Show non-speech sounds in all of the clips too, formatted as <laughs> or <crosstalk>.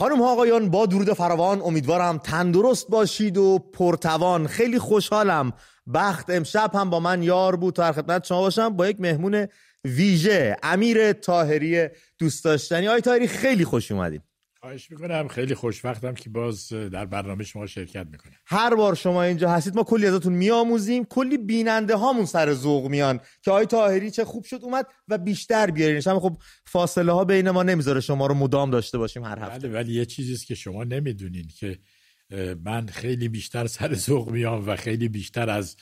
خانم آقایان با درود فراوان امیدوارم تندرست باشید و پرتوان. خیلی خوشحالم. بخت امشب هم با من یار بود. تا خدمت شما باشم. با یک مهمون ویژه امیر تاهری دوست داشتنی. آی تاهری خیلی خوش اومدید خواهش می‌کنم. خیلی خوشوقتم که باز در برنامه شما شرکت می‌کنم هر بار شما اینجا هستید ما کلی ازتون میآموزیم. کلی بیننده هامون سر ذوق میان که آقای طاهری چه خوب شد اومد و بیشتر بیارینش. هم خب فاصله ها بین ما نمی‌ذاره. شما رو مدام داشته باشیم هر هفته. بله ولی یه چیزیست که شما نمی‌دونین که من خیلی بیشتر سر ذوق میام و خیلی بیشتر از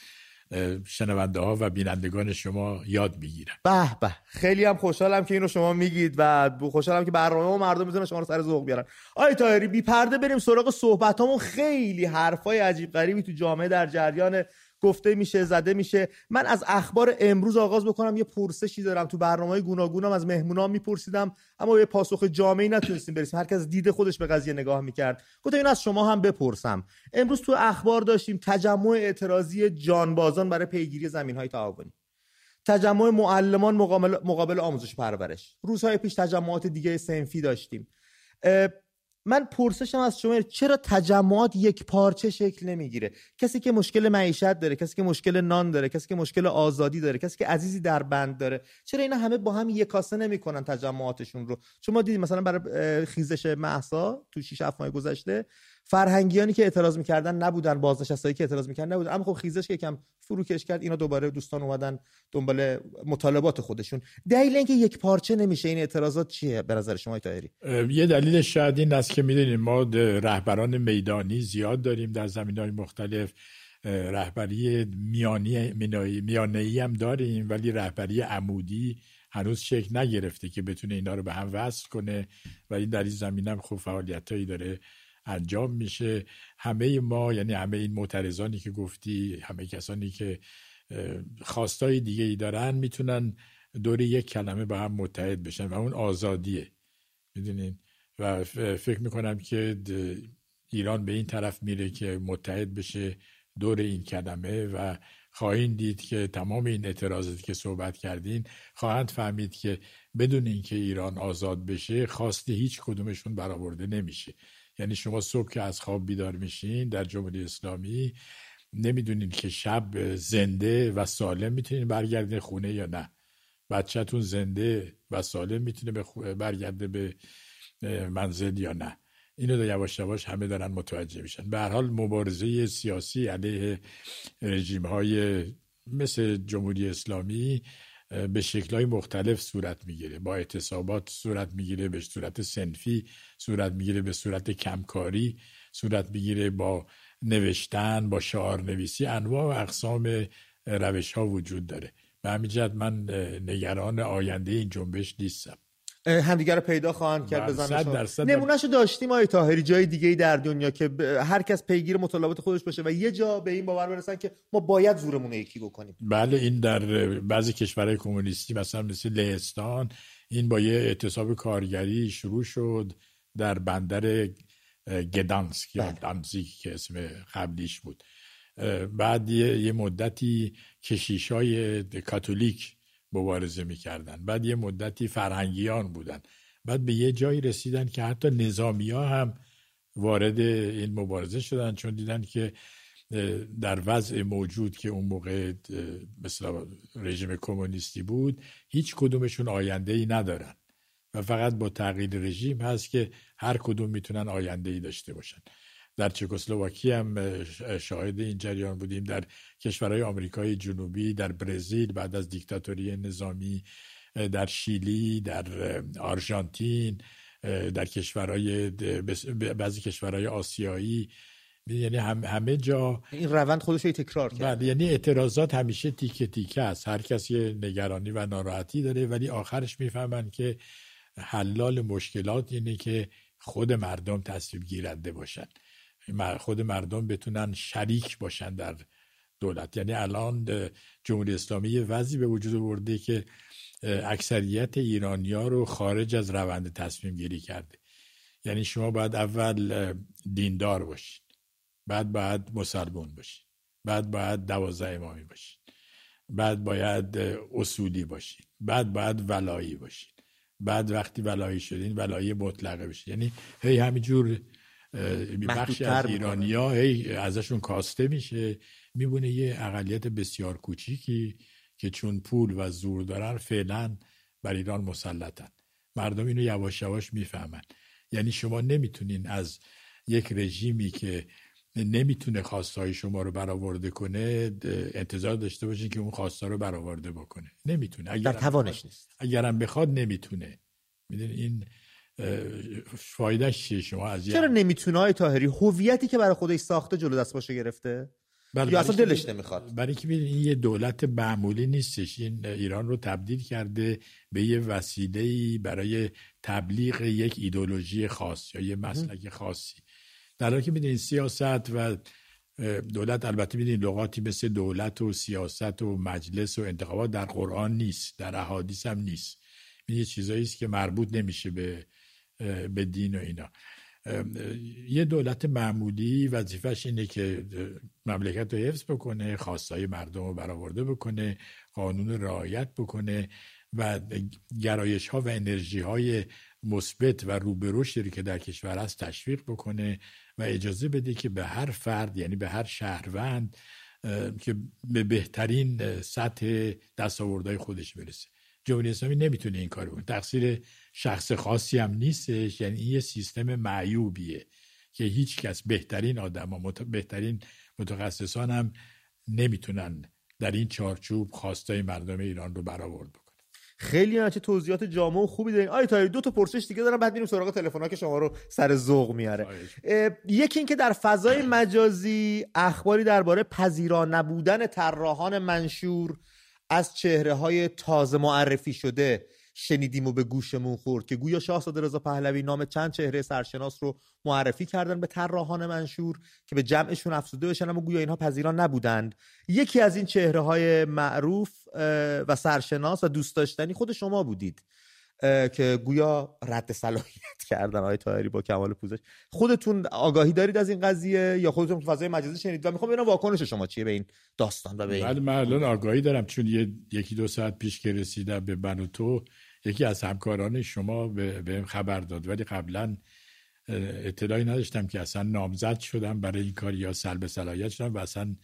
شنونده ها و بینندگان شما یاد می‌گیرن. به به خیلی هم خوشحالم که اینو شما میگید و خوشحالم که برنامه و مردم می‌تونن شما رو سر ذوق بیارن. آی تایری بی پرده بریم سراغ صحبتامون. خیلی حرفای عجیب غریبی تو جامعه در جریان گفته میشه زده میشه. من از اخبار امروز آغاز بکنم. یه پرسشی دارم. تو برنامه گوناگونم از مهمونام میپرسیدم. اما یه پاسخ جامعی نتونستیم برسیم. هر کس دید خودش به قضیه نگاه می‌کرد. گفتم این از شما هم بپرسم. امروز تو اخبار داشتیم تجمع اعتراضی جانبازان برای پیگیری زمین های تعاونی. تجمع معلمان مقابل, مقابل آموزش پرورش. روزهای پیش تجمعات دیگه سنفی داشتیم. من پرسشم از شما چرا تجمعات یک پارچه شکل نمی‌گیره؟ کسی که مشکل معیشت داره کسی که مشکل نان داره کسی که مشکل آزادی داره کسی که عزیزی در بند داره چرا اینا همه با هم یک کاسه نمی‌کنن تجمعاتشون رو؟ شما دیدید مثلا برای خیزش محسا تو 6 7 ماه گذشته فرهنگیانی که اعتراض می‌کردن نبودن بازنشستایی که اعتراض می‌کردن نبودن. اما خب خیزش یکم فروکش کرد اینا دوباره دوستان اومدن دنبال مطالبات خودشون. دلیل اینکه یک پارچه نمیشه این اعتراضات چیه به نظر شما طاهری؟ یه دلیل شاید این است که می‌دونیم ما رهبران میدانی زیاد داریم در زمین های مختلف رهبری میانی میانه هم داریم ولی رهبری عمودی هنوز شکل نگرفته که بتونه اینا رو به هم وصل کنه. و این در این زمین هم خوب فعالیتایی داره انجام میشه. همه ما یعنی همه این معترضانی که گفتی همه کسانی که خواستای دیگه ای دارن می‌تونن دور یک کلمه با هم متحد بشن و اون آزادیه. می‌دونین و فکر می‌کنم که ایران به این طرف میره که متحد بشه دور این کلمه و خواهید دید که تمام این اعتراضاتی که صحبت کردین خواهند فهمید که بدون اینکه ایران آزاد بشه خواسته هیچ کدومشون برآورده نمیشه. یعنی شما صبح که از خواب بیدار میشین در جمهوری اسلامی نمی‌دونین که شب زنده و سالم می‌تونین برگردین خونه یا نه. بچهتون زنده و سالم می‌تونه برگرده به منزل یا نه. اینو در یواش یواش همه دارن متوجه میشن. به هر حال مبارزه سیاسی علیه رژیم های مثل جمهوری اسلامی به شکلهای مختلف صورت می‌گیره. با اعتصابات صورت می‌گیره به صورت سنفی صورت می‌گیره به صورت کمکاری صورت می‌گیره با نوشتن با شعار نویسی انواع و اقسام روش ها وجود داره. به همین جهت من نگران آینده این جنبش نیستم. همدیگه رو پیدا خواهند کرد بزنشون نمونهشو داشتیم آقای تاهری جای دیگه در دنیا که هر کس پیگیر مطالبات خودش باشه و یه جا به این باور برسن که ما باید زورمون یکی بکنیم. بله این در بعضی کشورهای کمونیستی مثلا مثل لهستان این با یه اعتصاب کارگری شروع شد در بندر گدانسک یا بله. دانزیک که اسم قبلیش بود. بعد یه, مدتی کشیش های کاتولیک مبارزه می‌کردن. بعد یه مدتی فرهنگیان بودن. بعد به یه جایی رسیدن که حتی نظامی ها هم وارد این مبارزه شدن چون دیدن که در وضع موجود که اون موقع مثل رژیم کمونیستی بود هیچ کدومشون آینده ای ندارن. و فقط با تغییر رژیم هست که هر کدوم می‌تونن آینده ای داشته باشن. در چکسلواکی هم شاهد این جریان بودیم. در کشورهای آمریکای جنوبی در برزیل بعد از دیکتاتوری نظامی در شیلی در آرژانتین در کشورهای بعضی کشورهای آسیایی. یعنی همه جا این روند خودش تکرار کرد. بله، یعنی اعتراضات همیشه تیکه تیکه است. هر کسی نگرانی و ناراحتی داره ولی آخرش می‌فهمن که حلال مشکلات اینه که خود مردم تصویب گیرنده باشن. خود مردم بتونن شریک باشن در دولت. یعنی الان جمهوری اسلامی وضعی به وجود آورده که اکثریت ایرانیا رو خارج از روند تصمیم گیری کرده. یعنی شما باید اول دیندار باشید. بعد باید مسلمان باشید. بعد باید دوازده امامی باشید. بعد باید اصولی باشید. بعد باید ولایی باشید. بعد وقتی ولایی شدین ولایی مطلقه بشه یعنی هی همینجور بخشی از ایرانیا هی ازشون کاسته میشه. میبونه یه اقلیت بسیار کوچیکی که چون پول و زور دارن فعلا بر ایران مسلطن. مردم اینو یواش یواش می‌فهمن. یعنی شما نمی‌تونین از یک رژیمی که نمی‌تونه خواستهای شما رو برآورده کنه انتظار داشته باشین که اون خواستا رو برآورده بکنه. نمی‌تونه. اگر در توانش نیست. اگرم بخواد نمی‌تونه. می‌دونی؟ این فایدهش چیه شما؟ از چرا نمی‌تونه های تاهری هویتی که برای خودش ساخته جلو دست باشه گرفته؟ بله یا اصلا دلش نمی‌خواد. برای که این یه دولت معمولی نیستش. این ایران رو تبدیل کرده به یه وسیله برای تبلیغ یک ایدولوژی خاص یا یه مسلک خاصی. در حالی که می‌دونین سیاست و دولت البته می‌دونین لغاتی مثل دولت و سیاست و مجلس و انتخابات در قرآن نیست در احادیث هم نیست. یه چیزایی است که مربوط نمیشه به به دین و اینا. یه دولت معمولی وظیفش اینه که مملکت رو حفظ بکنه خواستای مردم رو برآورده بکنه قانون رعایت بکنه و گرایش ها و انرژی های مثبت و روبروشی که در کشور هست تشویق بکنه و اجازه بده که به هر فرد یعنی به هر شهروند که به بهترین سطح دستاوردهای خودش برسه. جمهوری اسلامی نمی‌تونه این کارو کنه تقصیر شخص خاصی هم نیستش. یعنی این یه سیستم معیوبیه که هیچ کس بهترین آدم و بهترین متخصصان هم نمی‌تونن در این چارچوب خواستای مردم ایران رو برآورد بکنن. خیلی چه توضیحات جامع و خوبی دارین. آی تایری دو تا پرسش دیگه دارم بعد میریم سراغ تلفن‌ها که شما رو سر ذوق میاره یکی اینکه در فضای مجازی اخباری درباره پذیرا نبودن طراحان منشور از چهره های تازه معرفی شده شنیدیم و به گوشمون خورد که گویا شاهزاده رضا پهلوی نام چند چهره سرشناس رو معرفی کردن به طراحان منشور که به جمعشون افزوده بشن اما گویا اینها پذیران نبودند. یکی از این چهره های معروف و سرشناس و دوست داشتنی خود شما بودید. که گویا رد صلاحیت کردن آقای طاهری با کمال پوزش. خودتون آگاهی دارید از این قضیه یا خودتون فضای مجازی شنید و می‌خوام ببینم واکنش شما چیه به این داستان و به این بله من الان آگاهی دارم چون یه یکی دو ساعت پیش که رسیدم به من تو یکی از همکاران شما به خبر داد. ولی قبلا اطلاعی نداشتم که اصلا نامزد شدم برای این کار یا سلب صلاحیت شدم و اصلا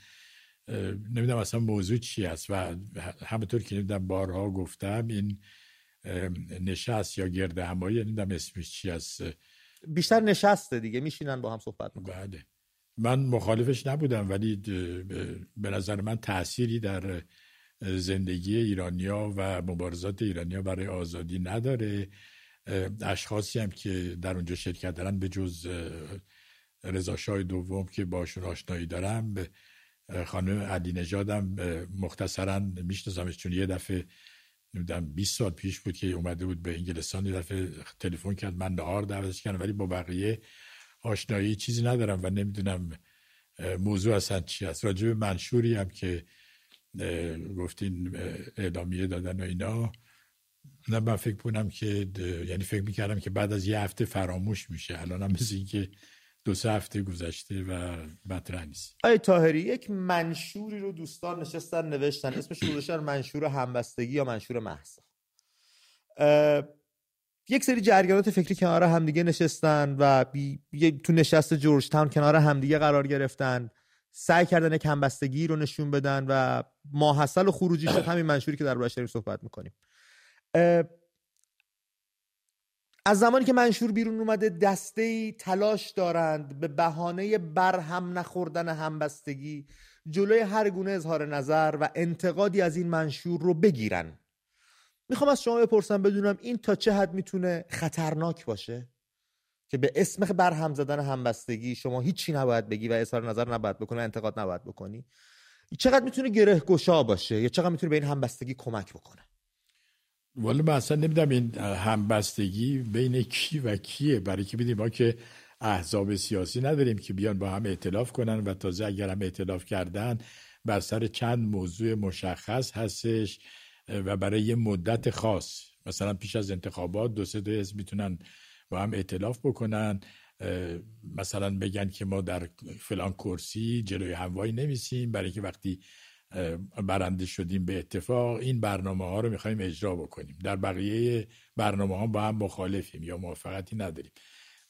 نمی‌دونم اصلا موضوع چی است و همونطور که نمی‌دونم بارها گفتم این نشست یا گرد همایی نمی‌دونم اسمش چی است بیشتر نشسته دیگه میشینن با هم صحبت می‌کنن. بله. من مخالفش نبودم ولی به نظر من تأثیری در زندگی ایرانیا و مبارزات ایرانیا برای آزادی نداره. اشخاصی هم که در اونجا شرکت دارن به جز رضا دوم که باشون آشنایی دارم خانم علی نژادم مختصرا میشناسمش چون یه دفعه نمی‌دونم 20 سال پیش بود که اومده بود به انگلستان یه تلفن کرد من نهار دعوتش کردم ولی با بقیه آشنایی چیزی ندارم و نمی‌دونم موضوع اصلا چی است. راجب منشوری هم که گفتین اعلامیه دادن و اینا نه من فکر کنم که یعنی فکر می‌کردم که بعد از یه هفته فراموش میشه. الان هم مثل این که دو سه هفته گذشته و مطرح نیست. آی تاهری یک منشوری رو دوستان نشستن نوشتن. اسمش گذاشتن منشور همبستگی یا منشور محسا یک سری جریانات فکری کنار همدیگه نشستن و بی... تو نشست جورج تاون کنار همدیگه قرار گرفتن. سعی کردن یک همبستگی رو نشون بدن و ماحصل و خروجی شد. همین منشوری که در داریم صحبت می‌کنیم. از زمانی که منشور بیرون اومده دسته ای تلاش دارند به بهانه برهم نخوردن همبستگی جلوی هر گونه اظهار نظر و انتقادی از این منشور رو بگیرن. می‌خوام از شما بپرسم بدونم این تا چه حد می‌تونه خطرناک باشه؟ که به اسم برهم زدن همبستگی شما هیچی نباید بگی و اظهار نظر نباید بکنی انتقاد نباید بکنی؟ چقدر می‌تونه گره گشا باشه یا چقدر می‌تونه به این همبستگی کمک بکنه؟ والا من اصلا نمیدم این همبستگی بین کی و کیه. برای که بدیم ما که احزاب سیاسی نداریم که بیان با هم اعتلاف کنن و تازه اگر هم اعتلاف کردن بر سر چند موضوع مشخص هستش و برای یه مدت خاص. مثلا پیش از انتخابات دو سه حزب می‌تونن با هم اعتلاف بکنن. مثلا بگن که ما در فلان کرسی جلوی هموایی نمیسیم. برای که وقتی برنده شدیم به اتفاق این برنامه ها رو می‌خوایم اجرا بکنیم. در بقیه برنامه ها با هم مخالفیم یا موافقتی نداریم.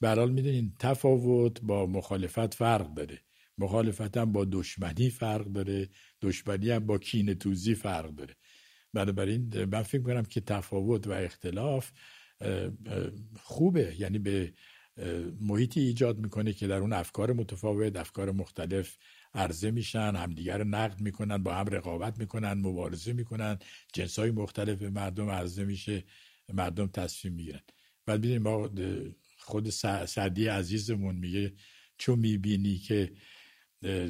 برحال می‌دونین تفاوت با مخالفت فرق داره. مخالفت هم با دشمنی فرق داره دشمنی هم با کین توزی فرق داره. بنابراین من فکر کنم که تفاوت و اختلاف خوبه. یعنی به محیطی ایجاد می‌کنه که در اون افکار متفاوت افکار مختلف عرضه میشن همدیگر رو نقد می‌کنن با هم رقابت می‌کنن مبارزه می‌کنن. جنس های مختلف به مردم عرضه میشه مردم تصمیم می‌گیرن. بعد ببینید ما خود سعدی عزیزمون میگه چون می‌بینی که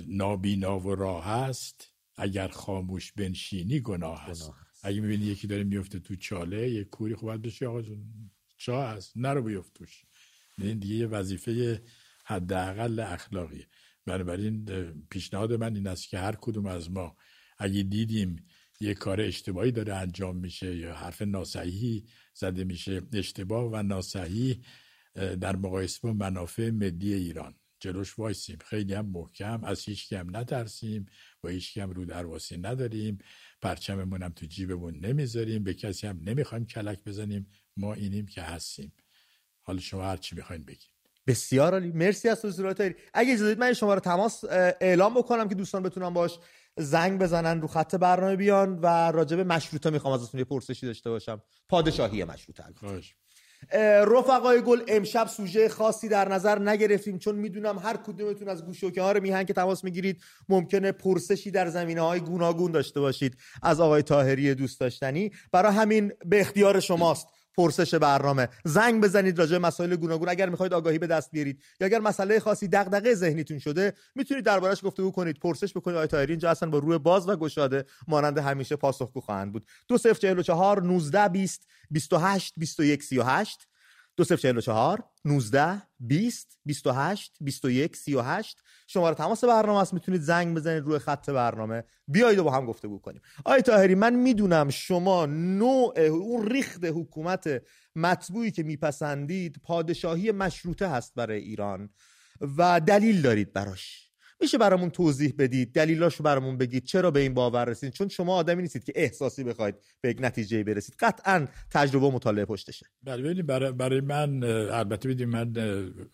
نابینا و راه هست اگر خاموش بنشینی گناه هست اگه می‌بینی یکی داره میفته تو چاله یه کوری خوبت بشه آقا جون چا هست نرو بیفت توش. این دیگه یه وظیفه حداقل اخلاقیه. بنابراین پیشنهاد من این است که هر کدوم از ما اگه دیدیم یه کار اشتباهی داره انجام میشه یا حرف ناسحی زده میشه اشتباه و ناسحی در مقایسه با منافع ملی ایران. جلوش وایسیم. خیلی هم محکم از هیچ کم نترسیم با هیچ کم رو درواسی نداریم. پرچممون هم تو جیبمون نمی‌ذاریم به کسی هم نمی‌خوایم کلک بزنیم. ما اینیم که هستیم. حالا شما هر چی می‌خواین بگید. بسیار عالی. مرسی از توضیحاتتون اگه اجازه من شما رو تماس اعلام بکنم که دوستان بتونن باش زنگ بزنن رو خط برنامه بیان و راجب مشروطه می‌خوام ازتون یه پرسشی داشته باشم. پادشاهی مشروطه رفقای گل امشب سوژه خاصی در نظر نگرفتیم چون می‌دونم هر کدومتون از گوشوکه ها رو میهن که تماس می‌گیرید ممکنه پرسشی در زمینه های گوناگون داشته باشید از آقای تاهری دوست داشتنی. برای همین به اختیار شماست. پرسش برنامه. زنگ بزنید راجع مسائل گوناگون اگر می‌خواید آگاهی به دست بیارید. یا اگر مسئله خاصی دغدغه ذهنیتون شده می‌تونید دربارش گفتگو کنید پرسش بکنید. طاهری اینجا اصلا با روی باز و گشاده مانند همیشه پاسخگو خواهند بود. 2044 19 20 28 21 38 2044 19 20 28 21 38 شماره تماس برنامه است. می‌تونید زنگ بزنید روی خط برنامه. بیایید و با هم گفتگو کنیم. آقای طاهری من می‌دونم شما نوع اون ریخت حکومت مطبوعی که میپسندید پادشاهی مشروطه هست برای ایران و دلیل دارید براش. میشه برامون توضیح بدید دلیلاشو برامون بگید چرا به این باور رسید؟ چون شما آدمی نیستید که احساسی بخواید به یک نتیجه برسید. قطعا تجربه و مطالعه پشتشه. بله برای, برای من البته بدیم من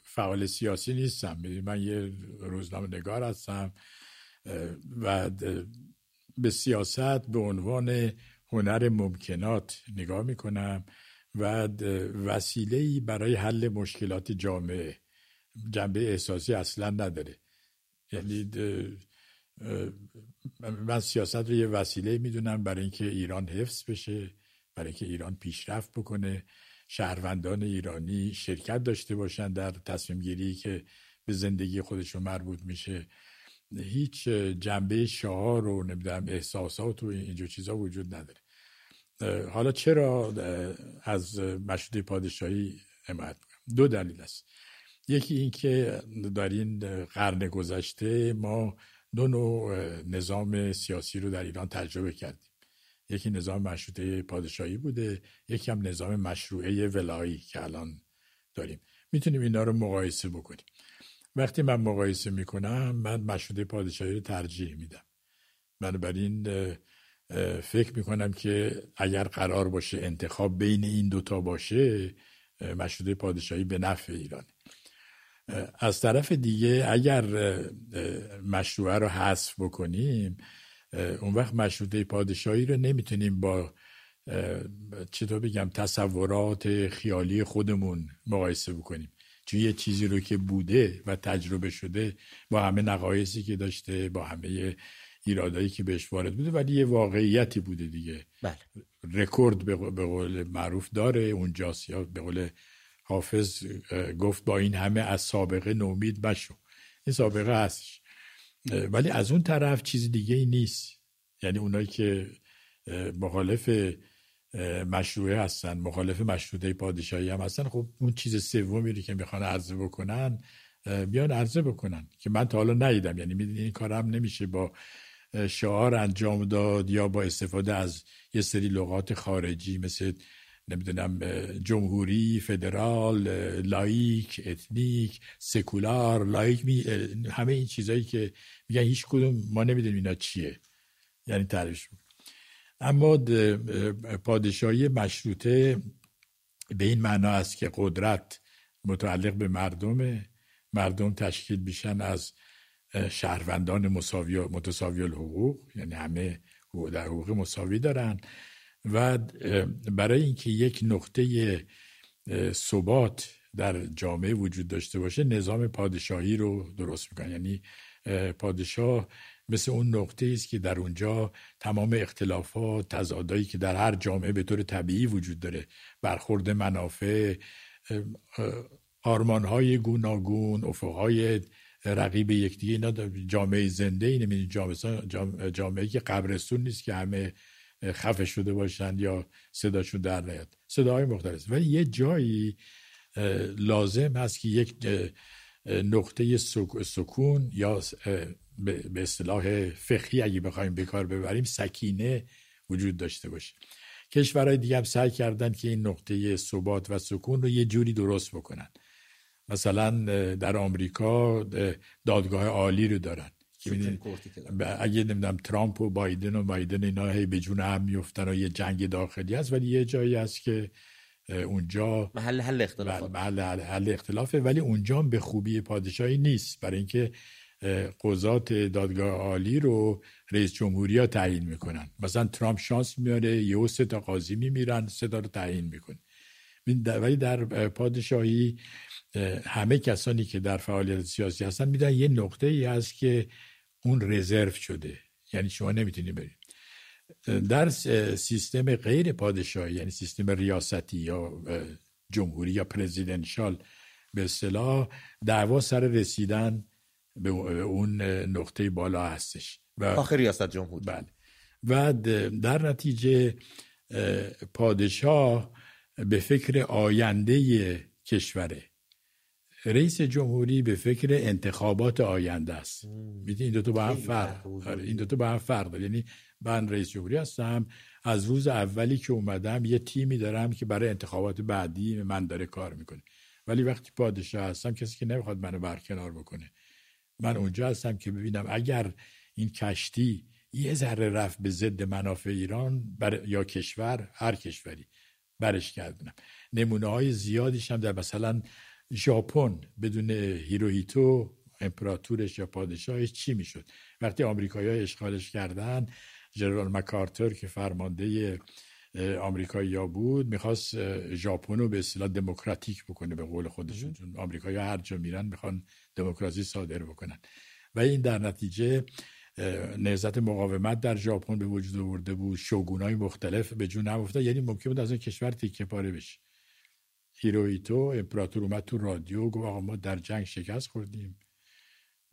فعال سیاسی نیستم. من یه روزنامه نگار هستم و به سیاست به عنوان هنر ممکنات نگاه می‌کنم و وسیله برای حل مشکلات جامعه جنبه احساسی اصلا نداره. یعنی من سیاست رو یه وسیله می‌دونم برای اینکه ایران حفظ بشه برای اینکه ایران پیشرفت بکنه. شهروندان ایرانی شرکت داشته باشن در تصمیم گیری که به زندگی خودشون مربوط میشه. هیچ جنبه شعار و نمی‌دونم احساسات و اینجور چیزا وجود نداره. حالا چرا از مشروط پادشاهی حمایت دو دلیل است. یکی اینکه در این قرن گذشته ما دو نوع نظام سیاسی رو در ایران تجربه کردیم. یکی نظام مشروطه پادشاهی بوده یکی هم نظام مشروعه ولایی که الان داریم. می‌تونیم اینا رو مقایسه بکنیم. وقتی من مقایسه می‌کنم من مشروطه پادشاهی رو ترجیح میدم. بنابراین فکر می‌کنم که اگر قرار باشه انتخاب بین این دوتا باشه مشروطه پادشاهی به نفع ایرانه. از طرف دیگه اگر مشروعه رو حذف بکنیم اون وقت مشروطه پادشاهی رو نمی‌تونیم با چطور بگم تصورات خیالی خودمون مقایسه بکنیم چون یه چیزی رو که بوده و تجربه شده با همه نقایصی که داشته با همه ایرادایی که بهش وارد بوده ولی یه واقعیتی بوده دیگه بله. رکورد به قول معروف داره اونجاست یا به قول حافظ گفت با این همه از سابقه نومید بشو این سابقه هستش. ولی از اون طرف چیز دیگه ای نیست. یعنی اونایی که مخالف مشروعه هستن مخالف مشروطه پادشاهی هم هستن خب اون چیز سومی که می‌خوان عرضه بکنن بیان عرضه بکنن که من تا حالا ندیدم. یعنی می‌دونی این کار نمیشه با شعار انجام داد یا با استفاده از یه سری لغات خارجی مثل نمی‌دونم جمهوری فدرال لائیک اتنیک سکولار لایک می همه این چیزهایی که میگن هیچ کدوم ما نمی‌دونیم اینا چیه. یعنی تعریف اما پادشاهی مشروطه به این معنا است که قدرت متعلق به مردم مردم تشکیل بیشن از شهروندان مساوی متساوی الحقوق یعنی همه در حقوق مساوی دارن. و برای اینکه یک نقطه ثبات در جامعه وجود داشته باشه نظام پادشاهی رو درست می‌کنن یعنی پادشاه مثل اون نقطه است که در اونجا تمام اختلافات تضادایی که در هر جامعه به طور طبیعی وجود داره برخورد منافع آرمانهای گوناگون افقهای رقیب یکدیگه اینا جامعه زنده اینه جامعه, جامعه که قبرستون نیست که همه خفه شده باشند یا صداشون در نیاد. صداهای مختلف. ولی یه جایی لازم هست که یک نقطه سکون یا به اصطلاح فقهی اگه بخوایم به کار ببریم سکینه وجود داشته باشه. کشورهای دیگه هم سعی کردن که این نقطه ثبات و سکون رو یه جوری درست بکنن. مثلا در آمریکا دادگاه عالی رو دارن. اگه نمی‌دونم ترامپ و بایدن و بایدن اینا هی به جون هم میفتن و یه جنگ داخلی هست ولی یه جایی هست که اونجا محل حل اختلاف محل حل اختلافه ولی اونجا به خوبی پادشاهی نیست. برای اینکه قضات دادگاه عالی رو رئیس جمهوری ها تعیین می‌کنن. مثلا ترامپ شانس میاره یه سه تا قاضی میمیرن سه تا رو تعیین می‌کنه. ولی در پادشاهی همه کسانی که در فعالیت سیاسی هستن میدن یه نقطه ای هست که اون رزرو شده. یعنی شما نمی‌تونی برید در سیستم غیر پادشاهی یعنی سیستم ریاستی یا جمهوری یا پرزیدنشال به اصطلاح دعوا سر رسیدن به اون نقطه بالا هستش. و آخر ریاست جمهوری. بله. و در نتیجه پادشاه به فکر آینده کشوره. رئیس جمهوری به فکر انتخابات آینده است. می‌دونی این دو تا با هم فرق. آره، این دو تا با هم فرق داره. یعنی من رئیس جمهوری هستم. از روز اولی که اومدم یه تیمی دارم که برای انتخابات بعدی من داره کار می‌کنه. ولی وقتی پادشاه هستم کسی که نمی‌خواد منو برکنار بکنه. من اونجا هستم که ببینم اگر این کشتی یه ذره رفت به ضد منافع ایران بر... یا کشور هر کشوری برش کردنم نمونه های زیادیش هم در مثلا ژاپن بدون هیروهیتو امپراتورش یا پادشاهش چی می‌شد؟ وقتی آمریکایی‌ها اشغالش کردن جنرال مکارتر که فرمانده آمریکایی ها بود می‌خواست ژاپن رو به اصطلاح دموکراتیک بکنه به قول خودشون. چون آمریکایی هر جا میرن می‌خوان دموکراسی صادر بکنن. و این در نتیجه نهضت مقاومت در ژاپن به وجود آورده بود. های مختلف به جون افتاد. یعنی ممکن بود از این کشور تیکه پاره بشه. هیروهیتو امپراتور اومد تو رادیو گفت آقا ما در جنگ شکست خوردیم.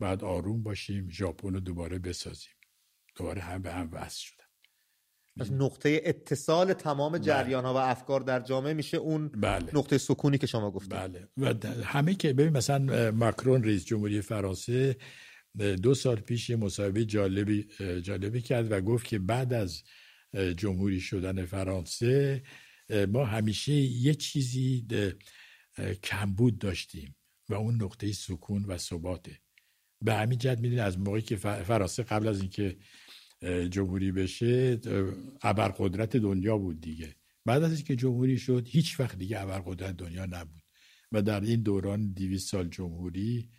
بعد آروم باشیم ژاپن رو دوباره بسازیم. دوباره هم به هم وصل شدن. از نقطه اتصال تمام بله. جریان ها و افکار در جامعه میشه اون بله. نقطه سکونی که شما گفتید. بله. و همه که ببین مثلا ماکرون رئیس جمهوری فرانسه دو سال پیش یه مصاحبه جالبی جالبی کرد و گفت که بعد از جمهوری شدن فرانسه ما همیشه یه چیزی کمبود داشتیم و اون نقطه سکون و ثباته. به همین جد می‌دونید از موقعی که فرانسه قبل از اینکه جمهوری بشه ابرقدرت دنیا بود دیگه. بعد از اینکه جمهوری شد هیچ وقت دیگه ابرقدرت دنیا نبود. و در این دوران دیویس سال جمهوری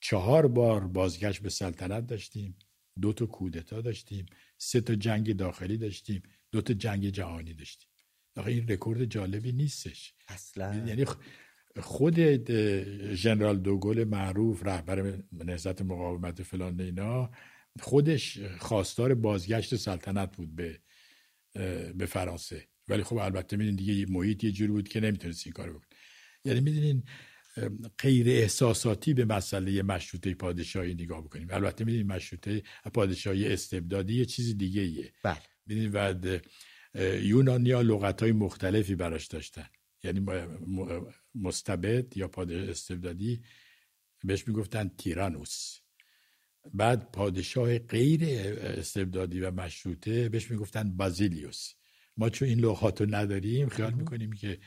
چهار بار بازگشت به سلطنت داشتیم دو تا کودتا داشتیم سه تا جنگ داخلی داشتیم دو تا جنگ جهانی داشتیم. آخه این رکورد جالبی نیستش. اصلا. یعنی خود ژنرال دوگل معروف رهبر نهضت مقاومت فلان اینا خودش خواستار بازگشت سلطنت بود به به فرانسه. ولی خب البته میدین دیگه محیط یه جوری بود که نمی‌تونست این کارو بکنه. یعنی می‌دونین غیر احساساتی به مسئله مشروطه پادشاهی نگاه بکنیم. البته می‌دونین مشروطه پادشاهی استبدادی یه چیز دیگه ایه بله. می‌دونین بعد یونانیا لغت های مختلفی براش داشتن. یعنی مستبد یا پادشاه استبدادی بهش می‌گفتن تیرانوس. بعد پادشاه غیر استبدادی و مشروطه بهش می‌گفتن بازیلیوس. ما چون این لغات رو نداریم خیال می‌کنیم که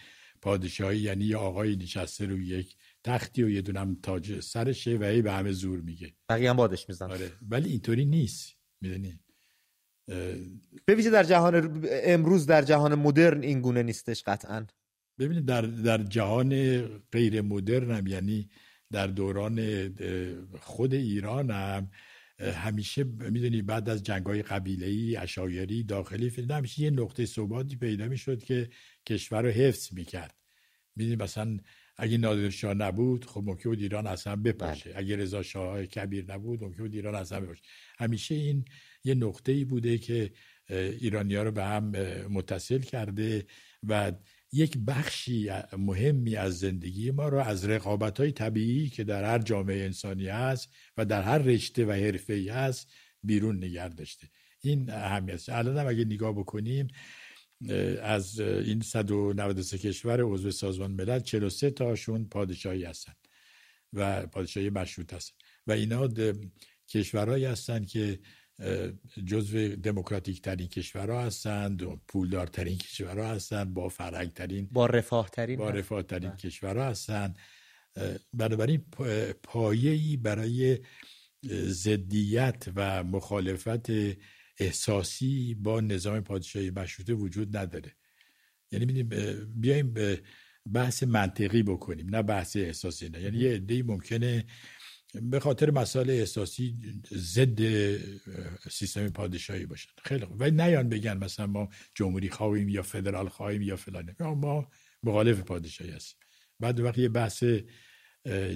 پادشاهی یعنی یه آقای نشسته روی یک تختی و یه دونم تاج سرشه و ای به همه زور میگه. بقیه هم بادش میزن آره. ولی اینطوری نیست. می‌دونی؟ ویژه در جهان امروز در جهان مدرن این گونه نیستش قطعا. ببینید در در جهان غیر مدرن هم یعنی در دوران خود ایران هم همیشه می‌دونی بعد از جنگ های قبیله ای اشایری داخلی فیلم همیشه یه نقطه ثباتی پیدا می‌شد که کشور رو حفظ می‌کرد. می‌دونی مثلا اگه نادر شاه نبود خب ممکن بود ایران اصلا بپاشه. بله. اگه رضا شاه کبیر نبود ممکن بود ایران اصلا بپاشه. همیشه این یه نقطه ای بوده که ایرانیا رو به هم متصل کرده و یک بخشی مهمی از زندگی ما رو از رقابت های طبیعی که در هر جامعه انسانی هست و در هر رشته و حرفه ای هست بیرون نگه داشته. این اهمیت الان هم اگه نگاه بکنیم از این 193 کشور عضو سازمان ملل 43 تاشون پادشاهی هستن و پادشاهی مشروط هستن. و اینا کشورهایی هستند که جزو دموکراتیک ترین کشورها هستند و پولدارترین کشورها هستند با فرهنگ ترین با رفاه ترین با رفاه ترین بله. کشورها هستند. بنابراین پایه‌ای برای ضدیت و مخالفت احساسی با نظام پادشاهی مشروطه وجود نداره. یعنی بیایم به بحث منطقی بکنیم نه بحث احساسی نه. یعنی یه عده‌ای ممکنه به خاطر مسائل احساسی ضد سیستم پادشاهی باشن خیلی خوب. ولی نیان بگن مثلا ما جمهوری خواهیم یا فدرال خواهیم یا فلان. ما مخالف پادشاهی هستیم. بعد وقتی یه بحث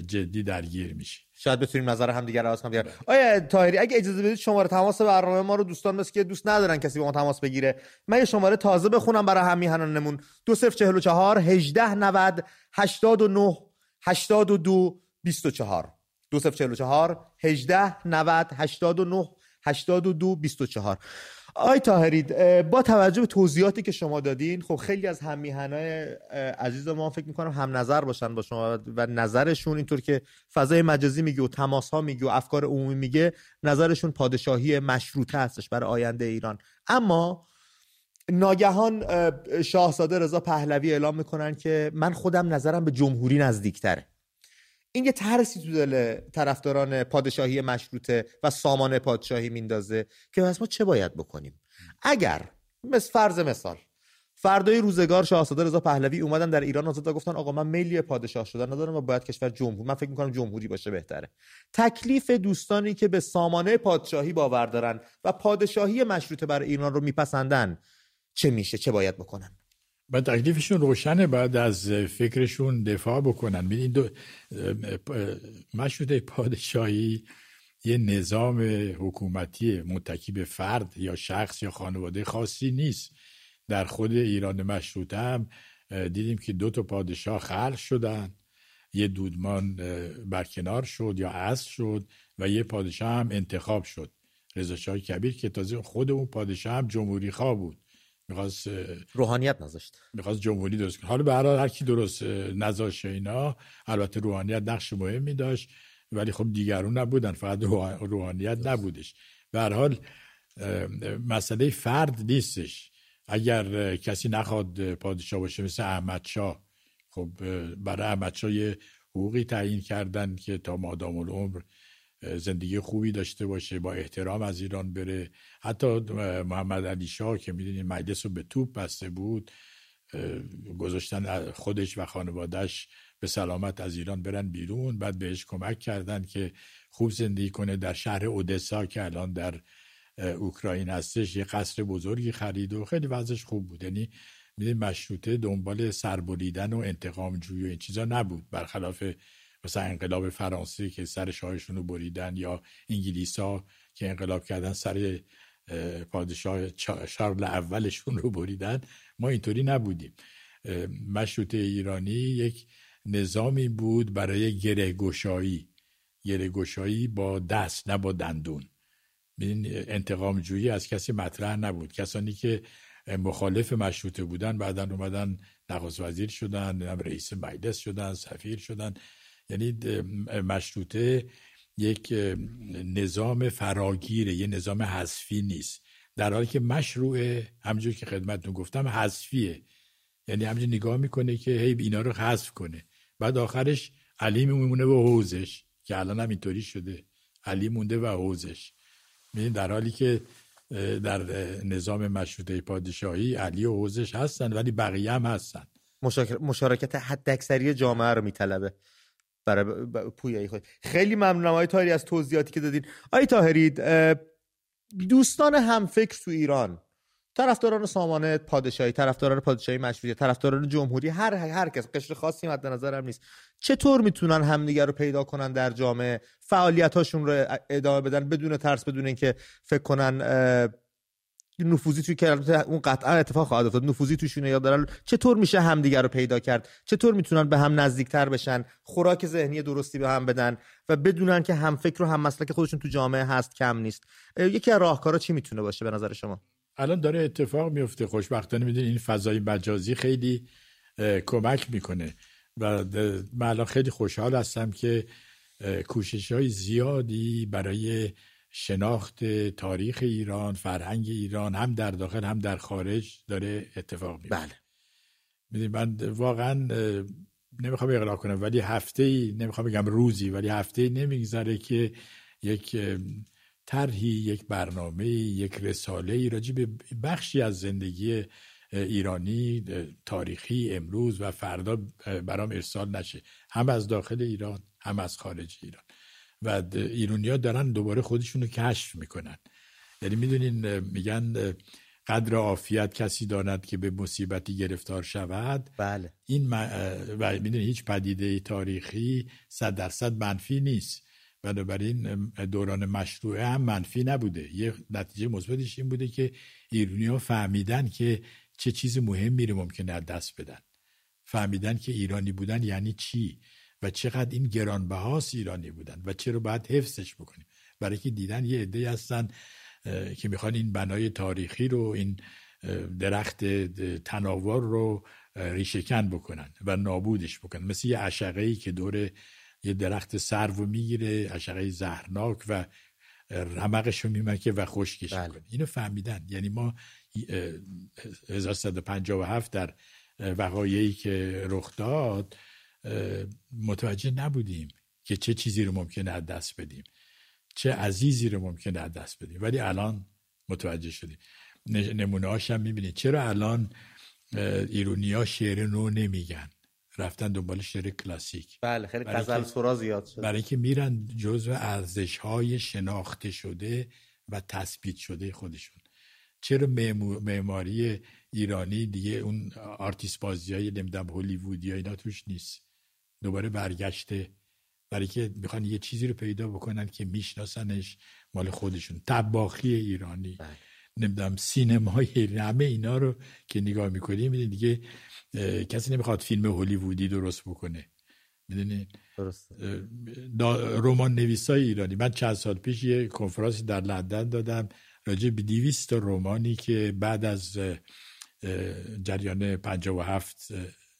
جدی درگیر میشه. شاید بتونیم نظر هم دیگر عوض کنیم. آیا طاهری اگه اجازه بدید شماره تماس برنامه ما رو دوستان مثل که دوست ندارن کسی با ما تماس بگیره. من یه شماره تازه بخونم برای هم میهنانمون. 2044 1890 89 82 24 2044 18 90 89 82 24 آی تاهرید با توجه به توضیحاتی که شما دادین خب خیلی از هم عزیز ما فکر می‌کنم هم نظر باشن با شما و نظرشون اینطور که فضای مجازی میگه و تماس ها میگه و افکار عمومی میگه نظرشون پادشاهی مشروطه هستش برای آینده ایران. اما ناگهان شاهزاده رضا پهلوی اعلام می‌کنن که من خودم نظرم به جمهوری نزدیکتره. این یه ترسی تو دل طرفداران پادشاهی مشروطه و سامان پادشاهی میندازه که پس ما چه باید بکنیم؟ اگر مثل فرض مثال فردای روزگار شاهزاده رضا پهلوی اومدن در ایران آزاد گفتن آقا من میلی پادشاه شدن ندارم و باید کشور جمهور من فکر می‌کنم جمهوری باشه بهتره. تکلیف دوستانی که به سامانه پادشاهی باور دارن و پادشاهی مشروطه برای ایران رو میپسندن چه میشه؟ چه باید بکنن؟ و تکلیفشون روشنه. بعد از فکرشون دفاع بکنن. این دو مشروط پادشاهی یه نظام حکومتی متکی به فرد یا شخص یا خانواده خاصی نیست. در خود ایران مشروطه هم دیدیم که دو تا پادشاه خلق شدن. یه دودمان برکنار شد یا اصل شد و یه پادشاه هم انتخاب شد. رضا شاه کبیر که تازه خود اون پادشاه هم جمهوری خواه بود. می‌خواست روحانیت نذاشت. می‌خواست جمهوری درست کنه. حالا به هر کی درست نذاشت اینا البته روحانیت نقش مهمی داشت ولی خب دیگرون نبودن فقط روحانیت نبودش. به هر حال مسئله فرد نیستش. اگر کسی نخواد پادشاه باشه مثل احمد شاه خب برای احمد شاه یه حقوقی تعیین کردن که تا مادام العمر زندگی خوبی داشته باشه با احترام از ایران بره. حتی محمد علی شاه که می‌دونید مجلس رو به توپ بسته بود گذاشتن خودش و خانوادهش به سلامت از ایران برن بیرون. بعد بهش کمک کردن که خوب زندگی کنه در شهر اودسا که الان در اوکراین هستش. یه قصر بزرگی خرید و خیلی وضعش خوب بود. یعنی مشروطه دنبال سربریدن و انتقام جویی و این چیزا نبود. برخلاف مثلا انقلاب فرانسه که سر شاهشون رو بریدن یا انگلیس ها که انقلاب کردن سر پادشاه شارل اولشون رو بریدن ما اینطوری نبودیم. مشروطه ایرانی یک نظامی بود برای گره گشایی گره گشایی با دست نه با دندون. انتقام جویی از کسی مطرح نبود. کسانی که مخالف مشروطه بودن بعدا اومدن نخست وزیر شدن رئیس مجلس شدن سفیر شدن. یعنی مشروطه یک نظام فراگیره یه نظام حذفی نیست. در حالی که مشروع همجور که خدمتتون گفتم حذفیه. یعنی همجور نگاه می‌کنه که هی اینا رو حذف کنه. بعد آخرش علی میمونه و حوزش که الان هم اینطوری شده. علی مونده و حوزش. در حالی که در نظام مشروطه پادشاهی علی و حوزش هستن ولی بقیه هم هستن. مشارکت حد اکثری جامعه رو میطلبه. برای پویایی خود. خیلی ممنونم آقای تاهری از توضیحاتی که دادین. آقای تاهری دوستان هم فکر تو ایران طرفداران سامانه پادشاهی طرفداران پادشاهی مشروطه طرفداران جمهوری هر هر کس قشر خاصی مد نظرم نیست. چطور می‌تونن همدیگه رو پیدا کنن در جامعه؟ فعالیت هاشون رو ادامه بدن بدون ترس بدون اینکه فکر کنن نفوذی توی که اون قطعا اتفاق خواهد افتاد. نفوذی توشونه یا دارن چطور میشه همدیگه رو پیدا کرد؟ چطور می‌تونن به هم نزدیکتر بشن؟ خوراک ذهنی درستی به هم بدن و بدونن که هم فکر و هم مسلک خودشون تو جامعه هست کم نیست. یکی از راهکارا چی می‌تونه باشه به نظر شما؟ الان داره اتفاق میفته. خوشبختانه می‌دونی این فضای مجازی خیلی کمک می‌کنه. و من خیلی خوشحال هستم که کوشش های زیادی برای شناخت تاریخ ایران فرهنگ ایران هم در داخل هم در خارج داره اتفاق میفته. بله. می‌دونی من واقعا نمی‌خوام اقرا کنم ولی هفته ای نمی‌خوام بگم روزی ولی هفته ای نمیگذره که یک طرحی یک برنامه یک رساله ای راجع به بخشی از زندگی ایرانی تاریخی امروز و فردا برام ارسال نشه. هم از داخل ایران هم از خارج ایران. و ایرونیا دارن دوباره خودشون رو کشف می‌کنن. یعنی می‌دونین میگن قدر عافیت کسی داند که به مصیبتی گرفتار شود. بله. این و می‌دونین هیچ پدیده تاریخی صد درصد منفی نیست. بنابراین دوران مشروعه هم منفی نبوده. یه نتیجه مثبتش این بوده که ایرونیا فهمیدن که چه چیز مهمی رو ممکنه از دست بدن. فهمیدن که ایرانی بودن یعنی چی؟ و چقدر این گرانبهاست ایرانی بودن و چرا باید حفظش بکنیم. برای که دیدن یه عده هستن که می‌خوان این بنای تاریخی رو این درخت تناور رو ریشهکن بکنن و نابودش بکنن. مثل یه عشقه ای که دور یه درخت سرو می‌گیره عشقه زهرناک و رمقش رو میمکه و خشکش بله. می‌کنه. اینو فهمیدن. یعنی ما 1157 در وقایعی که رخ داد متوجه نبودیم که چه چیزی رو ممکنه از دست بدیم. چه عزیزی رو ممکنه از دست بدیم. ولی الان متوجه شدیم. نمونه هاشم می‌بینید. چرا الان ایرونیا شعر نو نمیگن؟ رفتن دنبال شعر کلاسیک. بله خیلی غزل سرا زیاد شد برای اینکه میرن جزو ارزش های شناخته شده و تثبیت شده خودشون. چرا معماری ایرانی دیگه اون آرتیست بازی های نمی‌دونم هالیوودی اینا توش نیست؟ دوباره برگشته برای که می‌خوان یه چیزی رو پیدا بکنن که میشناسنش مال خودشون. طباخی ایرانی. بله. نمی‌دونم سینمای همه اینا رو که نگاه می‌کنی می‌دونی دیگه کسی نمی‌خواد فیلم هالیوودی درست بکنه. می‌دونی؟ رمان نویسای ایرانی. من چند سال پیش یه کنفرانسی در لندن دادم راجع به 200 رومانی که بعد از جریان 57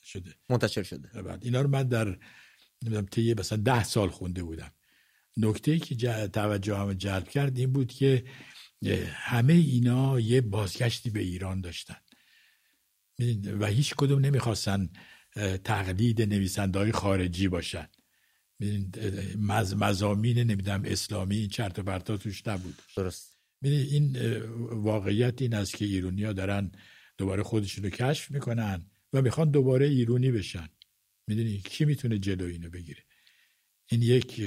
شده. منتشر شده. بعد اینا رو من در نمی‌دونم طی مثلا ده سال خونده بودم. نکته که توجه هم جلب کرد این بود که همه اینا یه بازگشتی به ایران داشتن. و هیچ کدوم نمی‌خواستن تقلید نویسنده های خارجی باشن. مز مزامین نمی‌دونم اسلامی این چرت و پرتا توش نبود. درست. این واقعیت این است که ایرونیا دارن دوباره خودشون رو کشف می‌کنن. و می‌خوان دوباره ایرونی بشن. می‌دونی؟ کی می‌تونه جلو اینو بگیره؟ این یک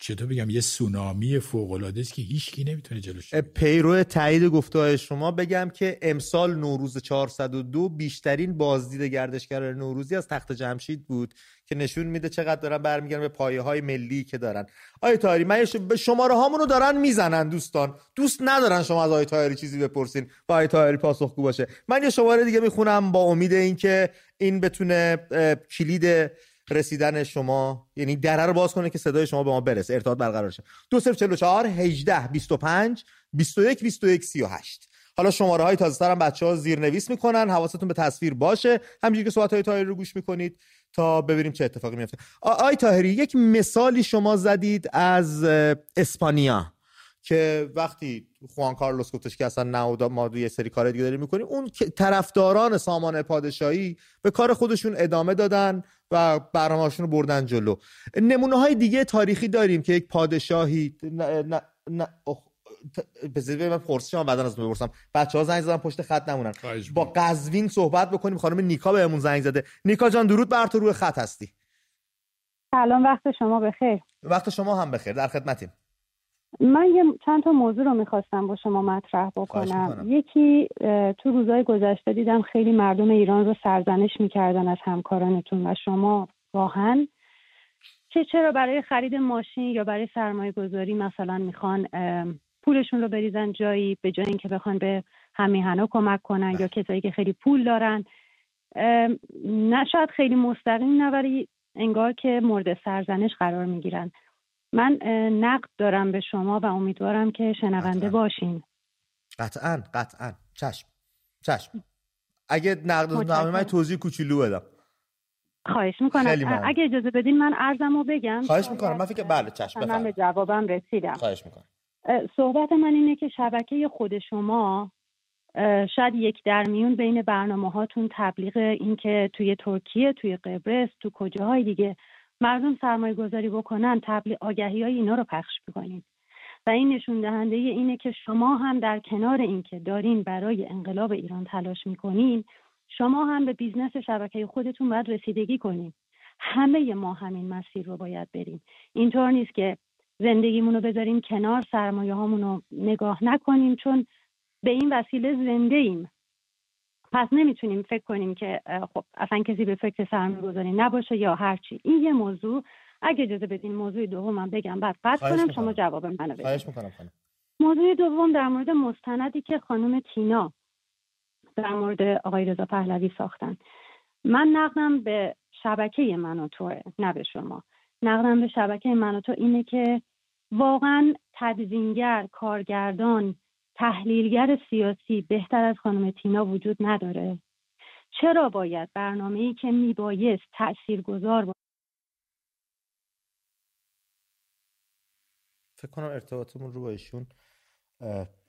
چطور بگم یه سونامی فوق العاده است که هیچکی نمی‌تونه جلوش پیرو تایید گفته شما بگم که امسال نوروز 402 بیشترین بازدید گردشگر نوروزی از تخت جمشید بود که نشون میده چقدر دارن برمیگردن به پایه های ملی که دارن. آیه تایری من شماره هامونو دارن می‌زنن دوستان. دوست ندارن شما از آیه تایری چیزی بپرسین با آیه تایری پاسخگو باشه. من یه شماره دیگه می‌خونم با امید اینکه این بتونه کلید رسیدن شما یعنی دره رو باز کنه که صدای شما به ما برسه. ارتباط برقرار شه. 2044 18 25 21 21 38 حالا شماره های تازه هم بچه ها زیرنویس می‌کنن. حواستون به تصویر باشه. همینجوری که صحبت های تاهری رو گوش می‌کنید تا ببینیم چه اتفاقی میفته آی تاهری یک مثالی شما زدید از اسپانیا. که وقتی خوان کارلوس گفتش که اصلا نه ما یه سری کار دیگه داریم می‌کنیم اون طرفداران سامان پادشاهی به کار خودشون ادامه دادن و برنامه‌هاشون رو بردن جلو. نمونه های دیگه تاریخی داریم که یک پادشاهی نه نه نه بذارید من پرسشم بعدا از بپرسم. بچه ها زنگ زدن پشت خط نمونن. با قزوین صحبت بکنیم. خانم نیکا بهمون زنگ زده. نیکا جان درود بر تو روی خط هستی. سلام وقت شما بخیر. وقت شما هم بخیر. در خدمتیم. من یه چند تا موضوع رو می‌خواستم با شما مطرح بکنم. یکی تو روزهای گذشته دیدم خیلی مردم ایران رو سرزنش می‌کردن از همکارانتون و شما واقعا. که چرا برای خرید ماشین یا برای سرمایه گذاری مثلا می‌خوان پولشون رو بریزن جایی به جای اینکه بخوان به همیهنا کمک کنن یا کسایی که خیلی پول دارن. نه شاید خیلی مستقیم نه ولی انگار که مورد سرزنش قرار می‌گیرن. من نقد دارم به شما و امیدوارم که شنونده باشین. قطعا قطعا. چشم چشم. اگه نقد من توضیح کوچولو بدم. خواهش می‌کنم. اگه اجازه بدین من ارزم رو بگم. خواهش می‌کنم. من فکر بله چشم من به جوابم رسیدم. خواهش می‌کنم. صحبت من اینه که شبکه خود شما شاید یک در میون بین برنامه هاتون تبلیغ اینکه توی ترکیه توی قبرس تو کجاهای دیگه مردم سرمایه گذاری بکنن تبلیغ آگهی های اینا رو پخش می‌کنین. و این نشون دهنده اینه که شما هم در کنار اینکه دارین برای انقلاب ایران تلاش می‌کنین شما هم به business شبکه خودتون باید رسیدگی کنین. همه ما همین مسیر رو باید بریم. اینطور نیست که زندگیمون رو بذاریم کنار سرمایه هامون رو نگاه نکنیم چون به این وسیله زنده ایم. پس نمی‌تونیم فکر کنیم که خب اصلا کسی به فکر سرمایه گذاری نباشه یا هرچی این یه موضوع. اگه اجازه بدین موضوع دومم بگم بعد قطع کنم شما جواب منو بدین. موضوع دوم در مورد مستندی که خانم تینا در مورد آقای رضا پهلوی ساختن. من نقدم به شبکه من و توه نه به شما. نقدم به شبکه من و تو اینه که واقعا تدوینگر کارگردان تحلیلگر سیاسی بهتر از خانم تینا وجود نداره. چرا باید برنامه ای که میبایست تأثیر گذار با... فکر کنم ارتباطمون رو با ایشون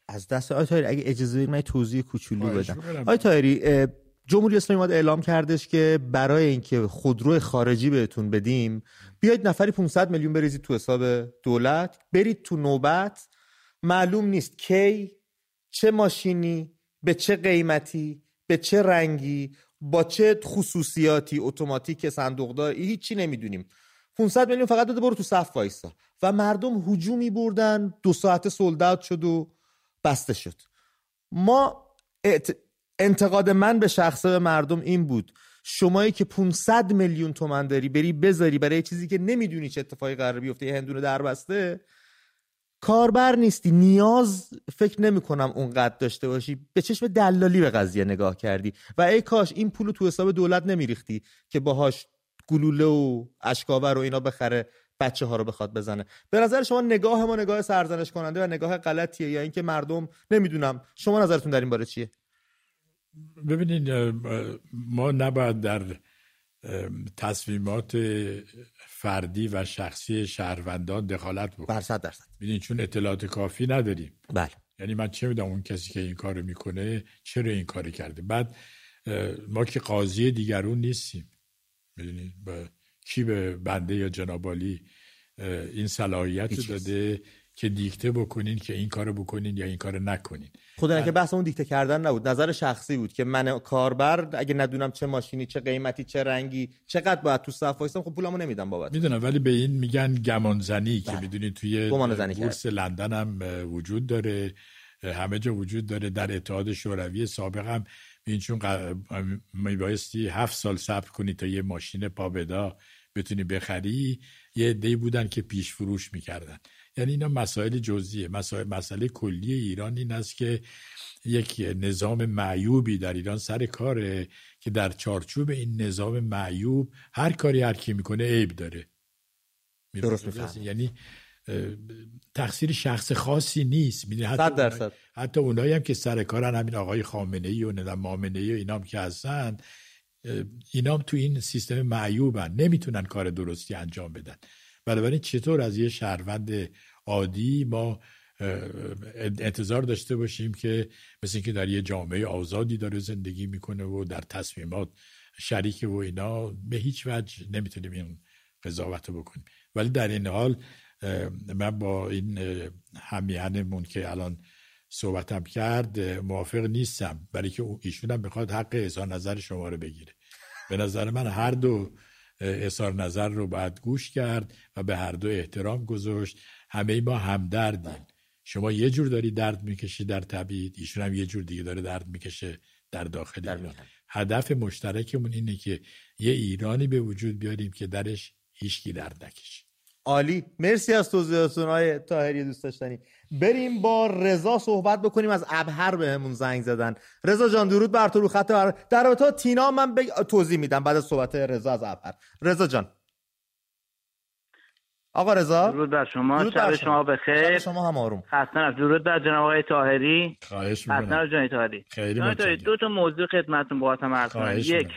از دست آی تایری اگه اجازه بدید من توضیح کوچولو بدم. آی تایری جمهوری اسلامی اعلام کردش که برای اینکه خودرو خارجی بهتون بدیم بیاید نفری 500 میلیون بریزید تو حساب دولت برید تو نوبت. معلوم نیست کی چه ماشینی به چه قیمتی به چه رنگی با چه خصوصیاتی اتوماتیک صندوقدار هیچی نمی‌دونیم. 500 میلیون فقط داده برو تو صف وایسا. و مردم هجومی بردن دو ساعت سولدات شد و بسته شد. ما انتقاد من به شخصه مردم این بود. شمایی که 500 میلیون تومن داری بری بذاری برای چیزی که نمی‌دونی چه اتفاقی قرار بیفته یه هندونه در بسته کاربر نیستی. نیاز فکر نمی کنم اونقدر داشته باشی. به چشم دلالی به قضیه نگاه کردی. و ای کاش این پول تو حساب دولت نمیریختی که باهاش گلوله و اشکاور و اینا بخره بچه ها رو بخواد بزنه. به نظر شما نگاه ما نگاه سرزنش کننده و نگاه غلطیه یا اینکه مردم نمی‌دونم. شما نظرتون در این باره چیه؟ ببینید ما نباید در تصمیمات فردی و شخصی شهروندان دخالت بکنیم بر صد درصد. ببینید چون اطلاعات کافی نداریم. بله. یعنی من چه می‌دونم اون کسی که این کارو می‌کنه چرا این کاری کرده؟ بعد ما که قاضی دیگرون نیستیم. می‌دونید کی به بنده یا جنابالی این صلاحیت داده؟ که دیکته بکنین که این کارو بکنین یا این کارو نکنین. خدا که بحث اون دیکته کردن نبود. نظر شخصی بود که من کاربر اگه ندونم چه ماشینی چه قیمتی چه رنگی چقدر باید تو صف وایسم خب پولمو نمیدم بابت. می‌دونم ولی به این میگن گمانزنی که بله. می‌دونی توی بورس لندن هم وجود داره. همه جا وجود داره. در اتحاد شوروی سابق هم این چون میبایستی هفت سال صبر کنی تا یه ماشین پابدا بتونی بخری یه عده‌ای بودن که پیش فروش می‌کردن. یعنی اینا مسائل جزئیه. مسائل مسئله کلی ایران این است که یک نظام معیوبی در ایران سر کاره که در چارچوب این نظام معیوب هر کاری هر کی می‌کنه عیب داره. درست یعنی تقصیر شخص خاصی نیست. حتی درصد. حتی اونایی هم که سر کارن همین آقای خامنه ای و ندم مامنه ای و اینام که هستن اینام تو این سیستم معیوبن. نمی‌تونن کار درستی انجام بدن. بنابراین چطور از یه شهروند عادی ما انتظار داشته باشیم که مثل اینکه در یه جامعه آزادی داره زندگی می‌کنه و در تصمیمات شریک و اینا به هیچ وجه نمی‌تونیم این قضاوت رو بکنیم. ولی در این حال من با این همیهنمون که الان صحبتم کرد موافق نیستم. برای که ایشون هم بخواد حق اظهار نظر شما رو بگیره. به نظر من هر دو اظهار نظر رو باید گوش کرد و به هر دو احترام گذاشت. همه ما همدردیم. شما یه جور داری درد می‌کشی در طبیعت ایشون هم یه جور دیگه داره درد می‌کشه در داخل ایران. هدف مشترکمون اینه که یه ایرانی به وجود بیاریم که درش هیچکی درد نکشه. عالی. مرسی از توضیحاتتون های تاهری دوست داشتنی. بریم با رضا صحبت بکنیم. از ابهر بهمون زنگ زدن. رضا جان درود بر تو رو خط بر... در رابطه تینا من بگ... توضیح میدم بعد از صحبت رضا از ابهر. رضا جان. آقا رضا درود بر شما. شب شما. بخیر. شما هم آروم. خسته درود بر جناب آقای طاهری. خواهش می‌کنم. خسته طاهری. خیلی دو تا موضوع خدمتتون با هم عرض یک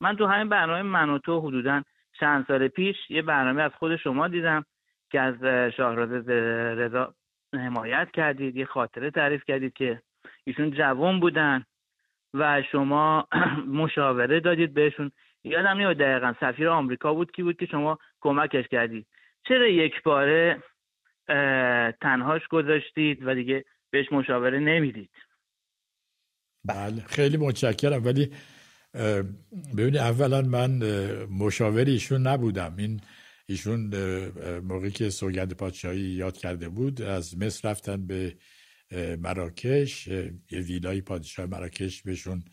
من تو همین برنامه من و تو حدودا چند سال پیش یه برنامه از خود شما دیدم که از شاهرازه رضا حمایت کردید. یه خاطره تعریف کردید که ایشون جوان بودن و شما <clears throat> مشاوره دادید بهشون. یادم نمیاد دقیقا سفیر آمریکا بود کی بود که شما کمکش کردید. چرا یک باره تنهاش گذاشتید و دیگه بهش مشاوره نمی‌دید؟ بله خیلی متشکرم. ولی ببینید اولا من مشاور ایشون نبودم. این ایشون موقعی که سوگند پادشاهی یاد کرده بود از مصر رفتن به مراکش. یه ویلای پادشاه مراکش بهشون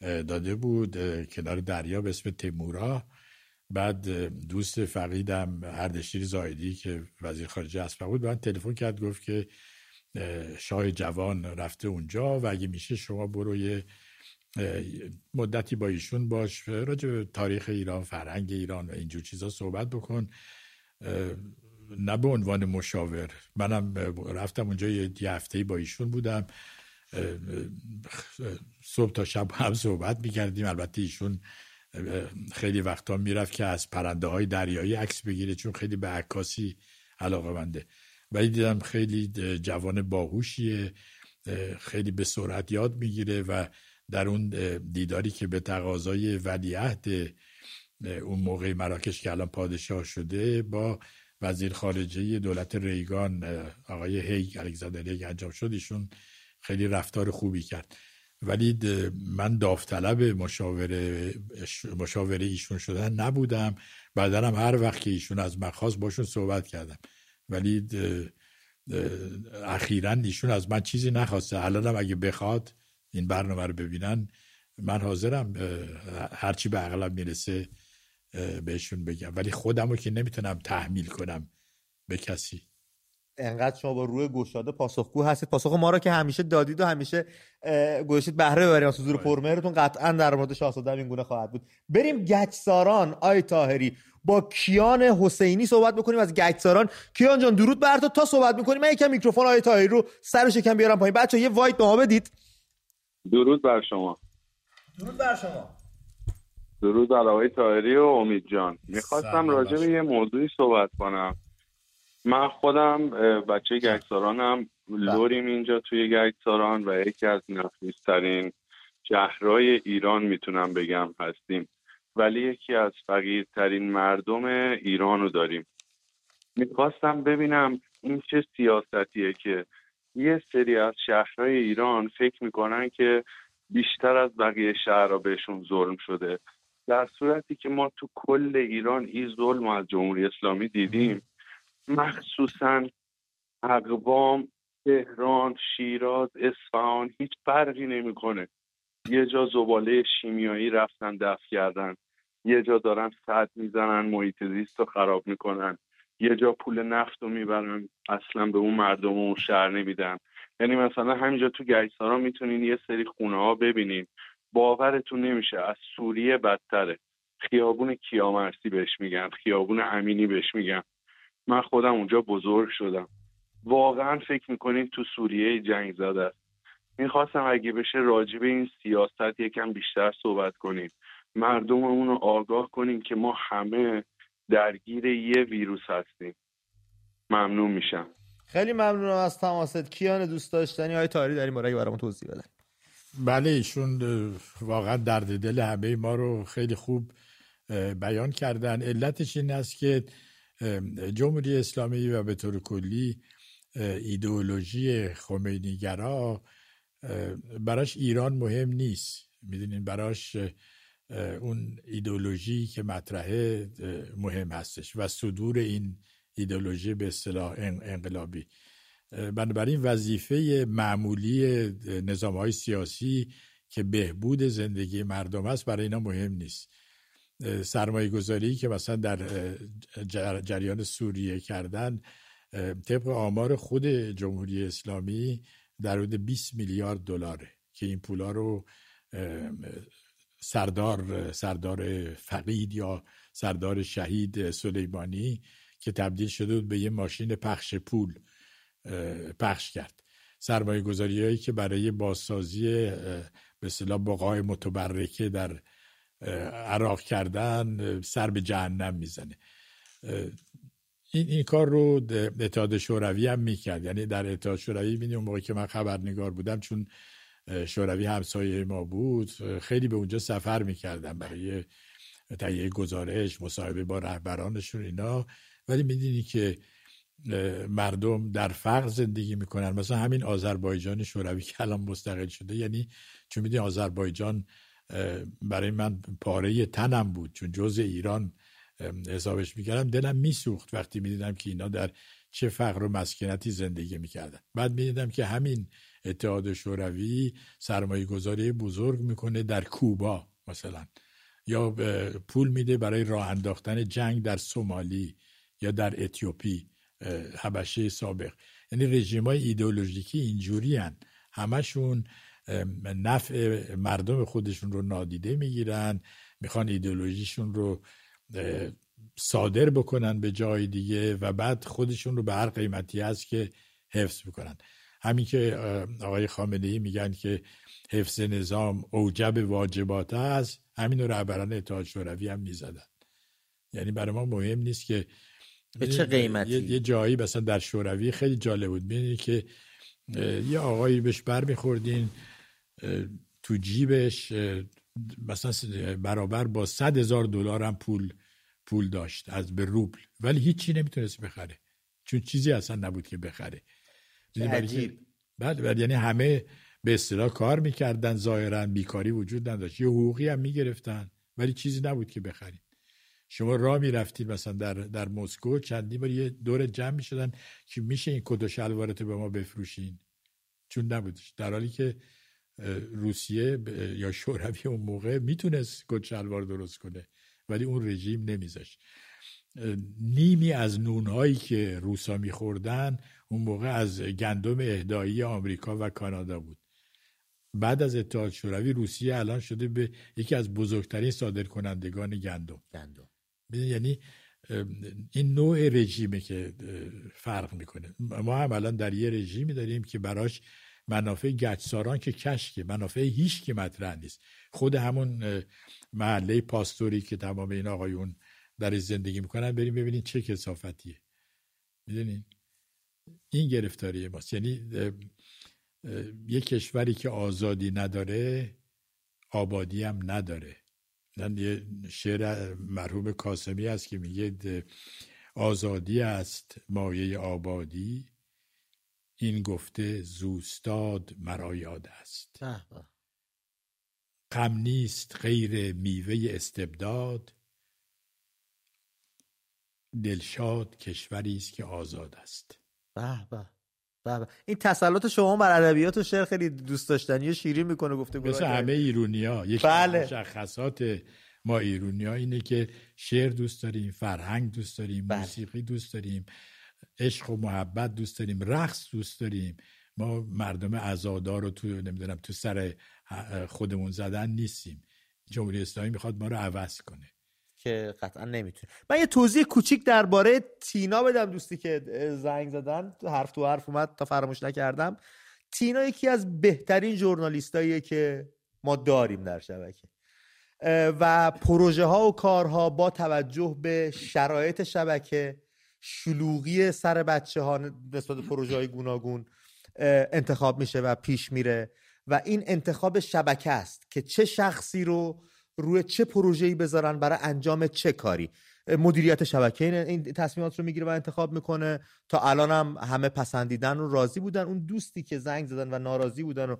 داده بود کنار دریا به اسم تیمورا. بعد دوست فقیدم اردشیر زایدی که وزیر خارجه اسبق بود من تلفن کرد گفت که شاه جوان رفته اونجا و اگه میشه شما برو مدتی با ایشون باش راجع به تاریخ ایران فرهنگ ایران و اینجور چیزا صحبت بکن. نه به عنوان مشاور. منم رفتم اونجا یه هفته با ایشون بودم. صبح تا شب هم صحبت می‌کردیم. البته ایشون خیلی وقتا می‌رفت که از پرنده های دریایی عکس بگیره چون خیلی به عکاسی علاقه منده. ولی دیدم خیلی جوان باهوشیه خیلی به سرعت یاد می‌گیره و در اون دیداری که به تقاضای ولیعهد اون موقع مراکش که الان پادشاه شده با وزیر خارجه دولت ریگان آقای هیگ الکساندر انجام شد ایشون خیلی رفتار خوبی کرد. ولی من داوطلب مشاوره مشاوره ایشون شدن نبودم. بعدا هم هر وقت که ایشون از مخواست باشون صحبت کردم. ولی اخیرا ایشون از من چیزی نخواسته. الان اگه بخواد این برنامه رو ببینن من حاضرم هرچی به عقلم می‌رسه بهشون بگم. ولی خودم رو که نمی‌تونم تحمیل کنم به کسی. انقدر شما با روی گشاده پاسخگو هستید. پاسخ ما رو که همیشه دادید و همیشه گوشید بهره ببرید از حضور پرمهرتون قطعا در مورد شاهزاده این گونه خواهد بود. بریم گچساران آقای طاهری با کیان حسینی صحبت بکنیم. از گچساران. کیان جان درود بر تو. تا صحبت می‌کنیم. من یکم میکروفون آقای طاهری رو سر شکم بیارم پایین. بچه یه wide به ما بدید. درود بر شما. درود بر شما. درود بر آقای تاهری و امید جان. می‌خواستم راجع به یه موضوعی صحبت کنم. من خودم بچه گکسارانم. لوریم اینجا توی گکساران و یکی از نفیسترین شهرهای ایران می‌تونم بگم هستیم. ولی یکی از فقیرترین مردم ایران رو داریم. می‌خواستم ببینم این چه سیاستیه که یه سری از شهرهای ایران فکر می‌کنن که بیشتر از بقیه شهرها بهشون ظلم شده. در صورتی که ما تو کل ایران این ظلم از جمهوری اسلامی دیدیم. مخصوصا اقوام تهران شیراز اصفهان هیچ فرقی نمی‌کنه. یه جا زباله شیمیایی رفتن دفع کردن. یه جا دارن سد می‌زنن محیط زیست رو خراب می‌کنن. یه جا پول نفت رو می‌برن اصلا به اون مردم اون شهر نمیدن. یعنی مثلا همینجا تو گیسارا می‌تونین یه سری خونه ها ببینین. باورتون نمیشه از سوریه بدتره. خیابون کیامرسی بهش میگن خیابون امینی بهش میگن. من خودم اونجا بزرگ شدم. واقعا فکر می‌کنین تو سوریه جنگ زده است. می‌خواستم اگه بشه راجع به این سیاست یکم بیشتر صحبت کنیم. مردم اون رو آگاه کنیم که ما همه درگیر یه ویروس هستیم. ممنون میشم. خیلی ممنونم از تماست. کیان دوست داشتنی؟ های تاری در این باره برامون توضیح بدن. بله ایشون واقعا درد دل همه ما رو خیلی خوب بیان کردن. علتش این است که جمهوری اسلامی و به طور کلی ایدئولوژی خمینیگرا براش ایران مهم نیست. می‌دونین براش اون ایدولوژی که مطرحه مهم هستش و صدور این ایدولوژی به اصطلاح انقلابی. بنابراین وظیفه معمولی نظام های سیاسی که بهبود زندگی مردم است برای اینا مهم نیست. سرمایه گذاری که مثلا در جریان سوریه کردن طبق آمار خود جمهوری اسلامی در حدود 20 میلیارد دلاره که این پولا رو سردار سردار فقید یا سردار شهید سلیمانی که تبدیل شده بود به یه ماشین پخش پول پخش کرد. سرمایه گذاری هایی که برای بازسازی به اصطلاح بقای متبرکه در عراق کردن سر به جهنم می‌زنه. این این کار رو اتحاد شوروی هم می‌کرد. یعنی در اتحاد شوروی می‌دونی اون موقع که من خبرنگار بودم چون شوروی همسایه ما بود خیلی به اونجا سفر می‌کردم برای تهیه گزارش مصاحبه با رهبرانشون اینا. ولی می‌دونی که مردم در فقر زندگی می‌کنن. مثلا همین آذربایجان شوروی که الان مستقل شده. یعنی چون می‌دونی آذربایجان برای من پاره تنم بود چون جز ایران حسابش می‌کردم. دلم میسوخت وقتی می‌دیدم که اینا در چه فقر و مسکنتی زندگی می‌کردن. بعد می‌دیدم که همین اتحاد شوروی سرمایه گذاری بزرگ می‌کنه در کوبا مثلا. یا پول میده برای راه انداختن جنگ در سومالی یا در اتیوپی حبشه سابق. یعنی رژیم های ایدئولوژیکی اینجوری هن. همشون نفع مردم خودشون رو نادیده می‌گیرن می‌خوان ایدئولوژیشون رو صادر بکنن به جای دیگه و بعد خودشون رو به هر قیمتی هست که حفظ بکنن. همین که آقای خامنه ای میگن که حفظ نظام اوجب واجبات است همین رو رهبران اتحاد شوروی هم می‌زدن. یعنی برای ما مهم نیست که به چه قیمتی؟ یه, جایی مثلا در شوروی خیلی جالب بود. ببینید که یه آقایی بهش بر میخوردین تو جیبش مثلا برابر با صد هزار دلار هم پول پول داشت از به روبل. ولی هیچی نمی‌تونست بخره. چون چیزی اصلا نبود که بخره. عجیب بعد یعنی همه به اصطلاح کار می‌کردن ظاهرا بیکاری وجود نداشت. یه حقوقی هم می‌گرفتن ولی چیزی نبود که بخرید شما راه می‌رفتید مثلا در در مسکو چندی بار یه دور جمع می‌شدن که میشه این کد و شلوارت به ما بفروشین. چون نبودش. در حالی که روسیه یا شوروی اون موقع می‌تونست کد شلوار درست کنه ولی اون رژیم نمیذاشت. نیمی از نونهایی که روسا میخوردن اون موقع از گندم اهدایی آمریکا و کانادا بود. بعد از اتحاد شوروی روسیه الان شده به یکی از بزرگترین صادرکنندگان گندم. گندم. یعنی این نوع رژیمه که فرق می‌کنه. ما هم الان در یه رژیمی داریم که براش منافع گچساران که کشکه منافع هیچ که مطرح نیست. خود همون محله پاستوری که تمام این آقایون در زندگی می‌کنن بریم ببینید چه کسافتیه می‌دونین؟ این گرفتاری ماست. یعنی یه کشوری که آزادی نداره آبادی هم نداره. یه شعر مرحوم کاسمی است که میگه آزادی است مایه آبادی. این گفته زوستاد مرا یاد است. غم نیست غیر میوه استبداد. دلشاد کشوری است که آزاد است. به به. این تسلط شما بر ادبیات و شعر خیلی دوست داشتنی و شیرین می‌کنه گفته مثل همه ایرونیا یکی بله. مشخصات ما ایرونیا اینه که شعر دوست داریم فرهنگ دوست داریم بله. موسیقی دوست داریم. عشق و محبت دوست داریم رقص دوست داریم. ما مردم عزادار رو تو نمی‌دونم تو سر خودمون زدن نیستیم. جمهوری اسلامی می‌خواد ما رو عوض کنه. که قطعا نمی‌تونه. من یه توضیح کوچیک درباره تینا بدم دوستی که زنگ زدن. حرف تو حرف اومد تا فراموش نکردم. تینا یکی از بهترین ژورنالیستاییه که ما داریم در شبکه. و پروژه ها و کارها با توجه به شرایط شبکه شلوغی سر بچه ها نسبت پروژه های گوناگون انتخاب میشه و پیش میره و این انتخاب شبکه است که چه شخصی رو روی چه پروژه‌ای بذارن برای انجام چه کاری. مدیریت شبکه این تصمیمات رو می‌گیره و انتخاب می‌کنه. تا الان هم همه پسندیدن و راضی بودن. اون دوستی که زنگ زدن و ناراضی بودن و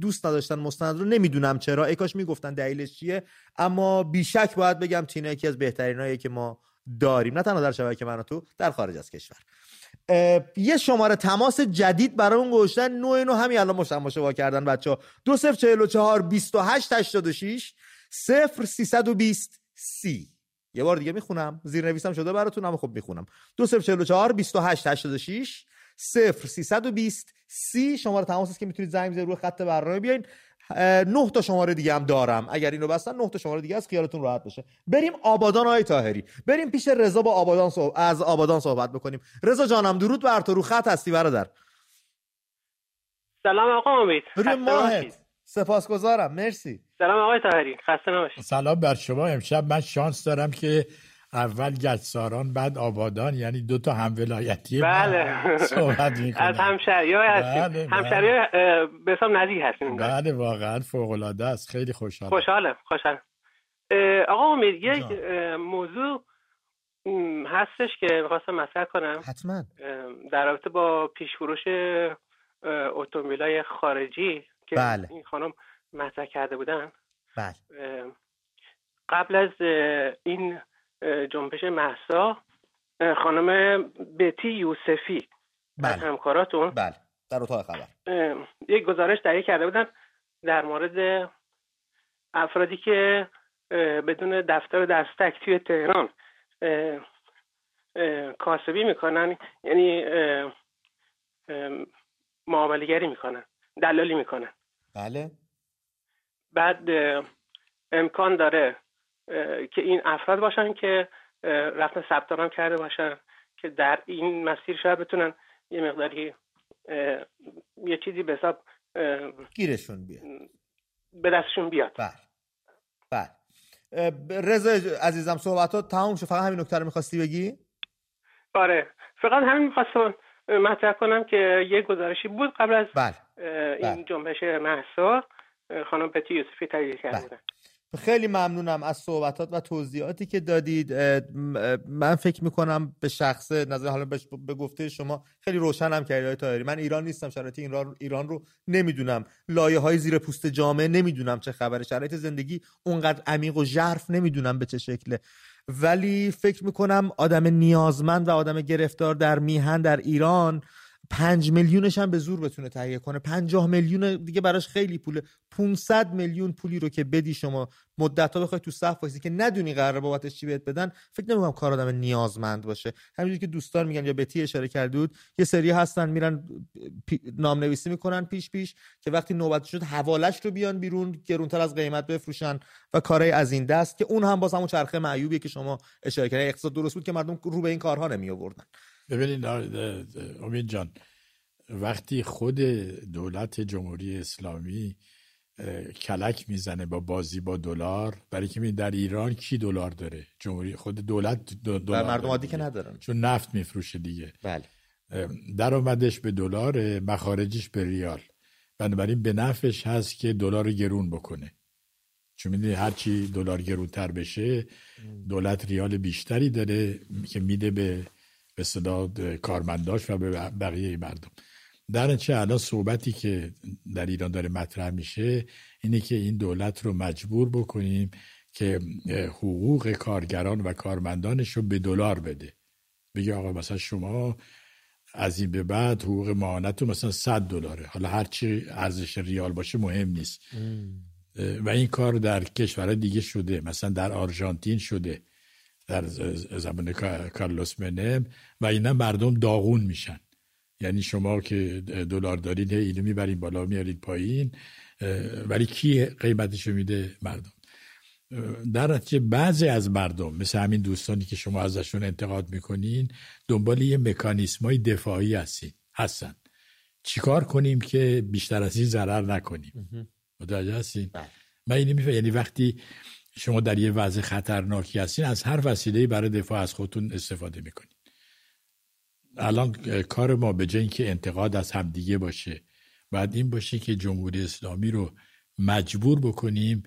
دوست نداشتن مستند رو نمی‌دونم چرا. ای کاش می‌گفتن دلیلش چیه؟ اما بیشک باید بگم تینا یکی از بهترینایی که ما داریم. نه تنها در شبکه من تو در خارج از کشور. یه شماره تماس جدید برای اون گوشتن نو نو همین الان مشتم باشه کردن بچه ها دو سف چهل و چهار بیست و هشت هشتاد و شیش صفر سیصد و بیست سی. یه بار دیگه می‌خونم. زیر نویسم شده براتون اما خب می‌خونم. دو سف چهل و چهار بیست و هشت هشتاد و شیش صفر سیصد و بیست سی. شماره تماس است که می‌تونید زنگ بزنید روی خط برنامه بیاین. نه تا شماره دیگه هم دارم. اگر اینو بستن نه تا شماره دیگه از خیالتون راحت بشه. بریم آبادان های تاهری بریم پیش رضا با آبادان صحب... از آبادان صحبت بکنیم. رضا جانم درود بر تو. رو خط هستی برادر. سلام آقا امید. روی ماهت. سپاسگزارم. مرسی. سلام آقای تاهری خسته نباشید. سلام بر شما. امشب من شانس دارم که اول گچساران بعد آبادان یعنی دو تا هم ولایتی بله. صحبت می‌کنم از همشهری های هستیم. بله همشهری بله. به حساب نزدیک هستیم بله واقعا فوق العاده است. خیلی خوشحال خوشحالم خوشحالم. آقا امید یک موضوع هستش که می‌خواستم مطرح کنم. حتما. در رابطه با پیشفروش اتومبیل های خارجی که بله. این خانم مطرح کرده بودن. بله. قبل از این جنبش محسا خانم بتی یوسفی بله. از همکاراتون. بله. در اتاق خبر. یک گزارش تهیه کرده بودن در مورد افرادی که بدون دفتر دستک توی تهران کاسبی می‌کنن یعنی معاملگری می‌کنن دلالی می‌کنن. بله. بعد امکان داره که این افراد باشن که رفتن ثبت نام کرده باشن که در این مسیر شاید بتونن یه مقداری یه چیزی به حساب گیرشون بیاد. به دستشون بیاد. بله. بله. رضا عزیزم صحبتات تموم شد. فقط همین نکته رو می‌خواستی بگی؟ آره. فقط همین می‌خواستم مطرح کنم که یه گزارشی بود قبل از بله. این بله. جنبش محسا خانم پتی یوسفی تهیه کرده بله. خیلی ممنونم از صحبتات و توضیحاتی که دادید. من فکر می‌کنم به شخص نظر حالا به گفته شما خیلی روشنم کردید تایری من ایران نیستم شرایط ایران رو نمی‌دونم. لایه های زیر پوست جامعه نمی‌دونم چه خبره. شرایط زندگی اونقدر عمیق و ژرف نمی‌دونم به چه شکله. ولی فکر می‌کنم آدم نیازمند و آدم گرفتار در میهن در ایران پنج میلیونش هم به زور بتونه تهیه کنه. پنجاه میلیون دیگه براش خیلی پوله. 500 میلیون پولی رو که بدی شما مدت ها بخوای تو صف وایسی که ندونی قرار بابتش چی بهت بدن فکر نمی‌کنم کار آدم نیازمند باشه. همینجوری که دوستان میگن یا بتی اشاره کرده بود یه سری هستن میرن نام نویسی می‌کنن پیش پیش که وقتی نوبت شد حوالش رو بیان بیرون گرونتر از قیمت بفروشن و کارهای از این دست که اون هم باز همون چرخه معیوبیه که شما اشاره کردید اقتصاد درست بود که مردم رو به این کارها نمی آوردن ببینید امید جان وقتی خود دولت جمهوری اسلامی کلک می‌زنه با بازی با دلار برای که در ایران کی دلار داره؟ جمهوری خود دولت دلار مردم عادی که ندارن. چون نفت میفروشه دیگه. بله. درآمدش به دلار مخارجش به ریال. بنابراین به نفعش هست که دلار گرون بکنه. چون می‌دونی هرچی دلار گرونتر بشه دولت ریال بیشتری داره که میده به به صدا کارمنداش و به بقیه مردم. در چه الان صحبتی که در ایران داره مطرح میشه اینه که این دولت رو مجبور بکنیم که حقوق کارگران و کارمندانش رو به دلار بده. بگی آقا مثلا شما از این به بعد حقوق معانت رو مثلا 100 دلاره. حالا هرچی ارزش ریال باشه مهم نیست. و این کار در کشورهای دیگه شده. مثلا در آرژانتین شده. در زمان کارلوس منم و اینا مردم داغون میشن. یعنی شما که دلار دارید اینو می‌برید بالا میارید پایین ولی کی قیمتشو میده؟ مردم. در نتیجه بعضی از مردم مثل همین دوستانی که شما ازشون انتقاد می‌کنین دنبال یه مکانیسم های دفاعی هستین هستن. چیکار کنیم که بیشتر از این ضرر نکنیم؟ متوجه هستین؟ بله. من اینو میفهم. یعنی وقتی شما در یه وضع خطرناکی هستین از هر وسیله برای دفاع از خودتون استفاده می‌کنید الان کار ما به جای که انتقاد از همدیگه باشه باید این باشه که جمهوری اسلامی رو مجبور بکنیم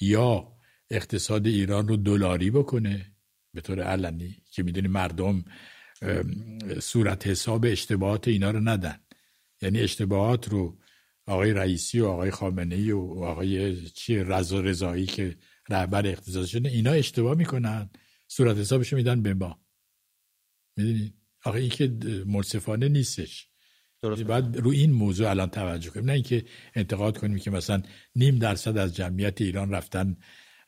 یا اقتصاد ایران رو دلاری بکنه. به طور علنی که می‌دونی مردم صورت حساب اشتباهات اینا رو ندن. یعنی اشتباهات رو آقای رئیسی و آقای خامنه ای و آقای چی رضا رضایی که رهبر اقتصاد شده اینا اشتباه می‌کنن. صورت حسابشو میدن به ما. می‌دونید آقا این که منصفانه نیستش. درست باید رو این موضوع الان توجه کنیم. نه اینکه انتقاد کنیم که مثلا نیم درصد از جمعیت ایران رفتن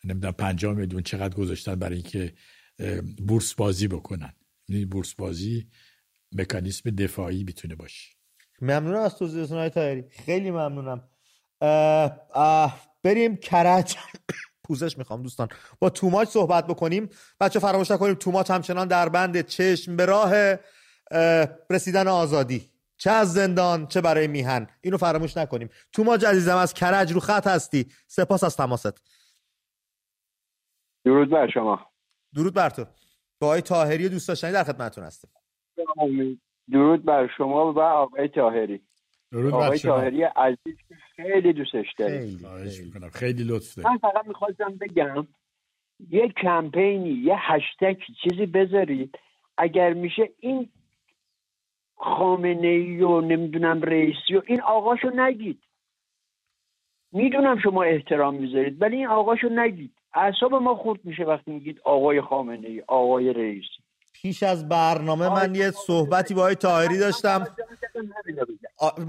نمی‌دونم 5 میلیون چقدر گذاشتن برای اینکه بورس بازی بکنن. بورس بازی مکانیسم دفاعی می‌تونه باشه. ممنونم از توضیحتون های تایری خیلی ممنونم. بریم کرج. پوزش می‌خوام دوستان. با توماچ صحبت بکنیم. بچه فراموش نکنیم توماچ همچنان در بند چشم به راه رسیدن آزادی. چه از زندان چه برای میهن. اینو فراموش نکنیم. توماچ عزیزم از کرج رو خط هستی. سپاس از تماست. درود بر شما. درود بر تو. با آقای تاهری دوست داشتنی در خدمتتون هستیم. درود بر شما و آقای تاهری آقای تاهری عزیز خیلی دوستش داریم. خیلی, خیلی لطف من فقط می‌خواستم بگم یه کمپینی یه هشتگ چیزی بذارید. اگر میشه این خامنه ای و نمی‌دونم رئیسی و این آقاشو نگید. می‌دونم شما احترام می‌ذارید ولی این آقاشو نگید. اعصاب ما خورد میشه وقتی میگید آقای خامنه ای آقای رئیسی. پیش از برنامه من یه صحبتی با آقای تاهری داشتم.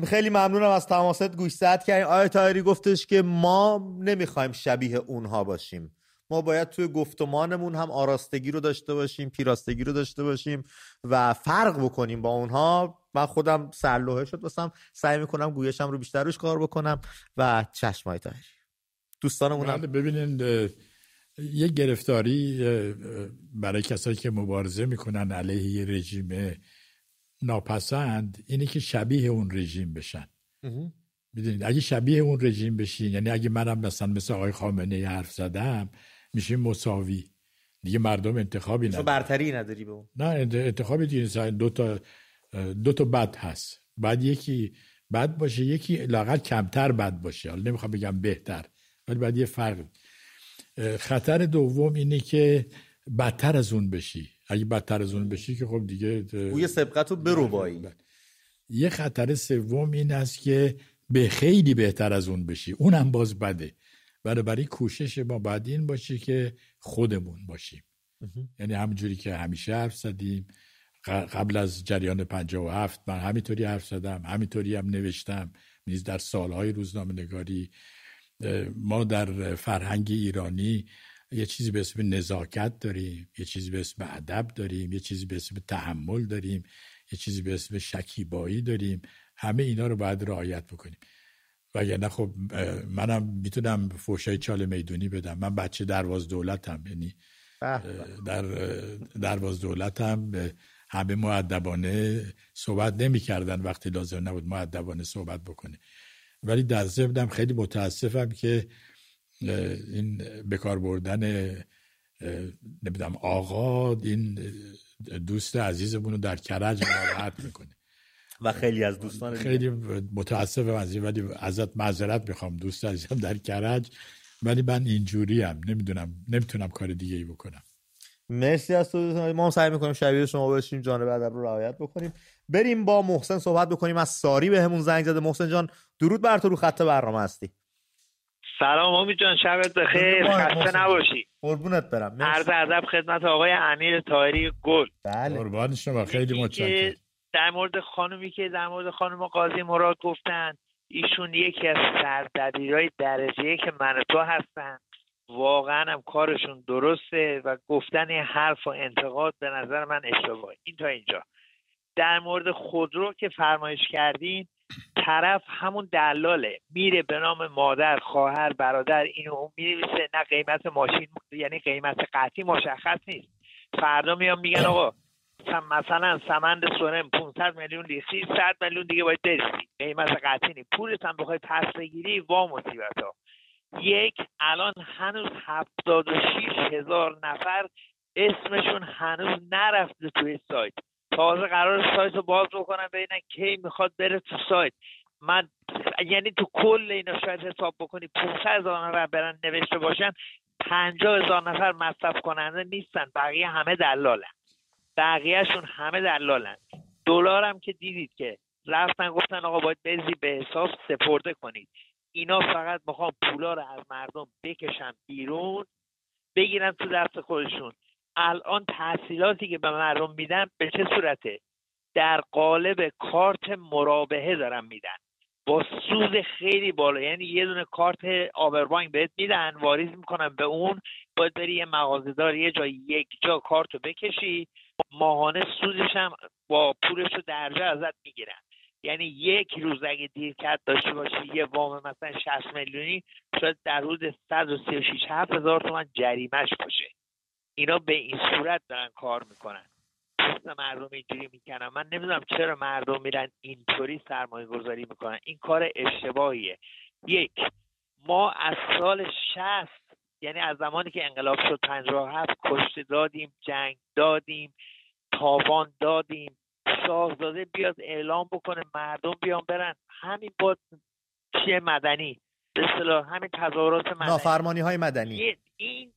خیلی ممنونم از تماست گوش زد کردین آقای تاهری گفتش که ما نمی‌خوایم شبیه اونها باشیم. ما باید توی گفتمانمون هم آراستگی رو داشته باشیم پیراستگی رو داشته باشیم و فرق بکنیم با اونها. من خودم سرلوحه شد بسم سعی می‌کنم گویشم رو بیشتر روش کار بکنم و چشمای تاهری دوستانمون هم بله، ببینین یه گرفتاری برای کسایی که مبارزه می‌کنن علیه یه رژیم ناپسند اینه که شبیه اون رژیم بشن. می‌دونید؟ اگه شبیه اون رژیم بشین یعنی اگه منم مثلا مثل آقای خامنه حرف زدم میشیم مساوی. دیگه مردم انتخابی نداره برتری نداری به اون. نه انتخابی دیگه دو تا دو تا بد هست. بعد یکی بد باشه یکی لاقل کمتر بد باشه. حالا نمی‌خوام بگم بهتر ولی بعد یه فرق خطر دوم اینه که بدتر از اون بشی. اگه بدتر از اون بشی که خب دیگه بوی سبقت رو برو بایی یه خطر سوم این است که به خیلی بهتر از اون بشی. اونم باز بده. برای کوشش ما باید این باشه که خودمون باشیم. یعنی همونجوری که همیشه حرف زدیم. قبل از جریان 57 من همینطوری حرف زدم همینطوری هم نوشتم. نیز در سالهای روزنامه نگاری ما در فرهنگ ایرانی یه چیزی به اسم نزاکت داریم یه چیزی به اسم ادب داریم یه چیزی به اسم تحمل داریم یه چیزی به اسم شکیبایی داریم. همه اینا رو باید رعایت بکنیم. وگرنه خب منم می‌تونم فوشای چال می‌دونی بدم. من بچه درواز دولتم یعنی در درواز دولتم. همه معدبانه صحبت نمی‌کردن وقتی لازم نبود معدبانه صحبت بکنه. ولی در ضمنم خیلی متاسفم که این بکار بردن نمی‌دونم آقا این دوست عزیزمون رو در کرج ناراحت می‌کنه. و خیلی از دوستان خیلی متاسفم از این ولی ازت معذرت می‌خوام دوست عزیزم در کرج. ولی من اینجوری هم نمی‌دونم نمی‌تونم کار دیگه ای بکنم. مرسی از تو ما سعی می‌کنیم شبیه شما باشیم جانب ادب رو رعایت بکنیم. بریم با محسن صحبت بکنیم. از ساری به همون زنگ زده. محسن جان درود بر تو رو خط برنامه هستی. سلام امید جان شبت بخیر. خسته نباشی. قربونت برم. عرض ادب خدمت آقای امیر طاهری گل. بله. قربان شما. خیلی متشکرم. در مورد خانومی که در مورد خانم قاضی مراد گفتن ایشون یکی از سردبیرای درجه که من تو هستن. واقعا هم کارشون درسته و گفتن حرف و انتقاد به نظر من اشتباهه. این تا اینجا. در مورد خودرو که فرمایش کردین طرف همون دلاله. میره به نام مادر خواهر برادر اینو اون نه قیمت ماشین یعنی قیمت قطعی مشخص نیست. فردا میان میگن آقا مثلا سمند سورم 500 میلیون لیسی 100 میلیون دیگه باید برسی. قیمت قطعی نیست. پولت هم بخوای پس بگیری وا مصیبت ها یک الان هنوز 76 هزار نفر اسمشون هنوز نرفته توی سایت. تازه قرار سایت رو باز بکنم ببینن کی می‌خواد بره تو سایت. من یعنی تو کل اینا شاید حساب بکنی 500 هزار نفر برن نوشته باشن پنجاه هزار نفر مصرف کننده نیستن بقیه همه دلالن. بقیهشون همه دلالن. دلار هم که دیدید که رفتن گفتن آقا باید بزی به حساب سپرده کنید. اینا فقط می‌خوان پولا رو از مردم بکشن بیرون بگیرن تو دست خودشون. الان تحصیلاتی که به مردم میدن به چه صورته؟ در قالب کارت مرابحه دارن میدن. با سود خیلی بالا. یعنی یه دونه کارت آبربانک بهت میدن واریز می‌کنن به اون. باید بری یه مغازه یه جا یک جا کارت رو بکشی. ماهانه سودش هم با پولش رو درجه ازت می‌گیرن. یعنی یک روز اگه دیر داشته باشی یه وام مثلا 60 میلیونی شاید در حدود 136 هزار تومن جریمش باشه. اینا به این صورت دارن کار می‌کنن. پست مردم اینجوری می‌کنن. من نمی‌دونم چرا مردم میرن اینطوری سرمایه گذاری می‌کنن. این کار اشتباهیه. یک ما از سال 60 یعنی از زمانی که انقلاب شد 57 کشته دادیم جنگ دادیم تاوان دادیم. شاهزاده بیاد اعلام بکنه مردم بیان برن. همین با چیه مدنی؟ به اصطلاح همین تظاهرات مدنی. نافرمانی های مدنی این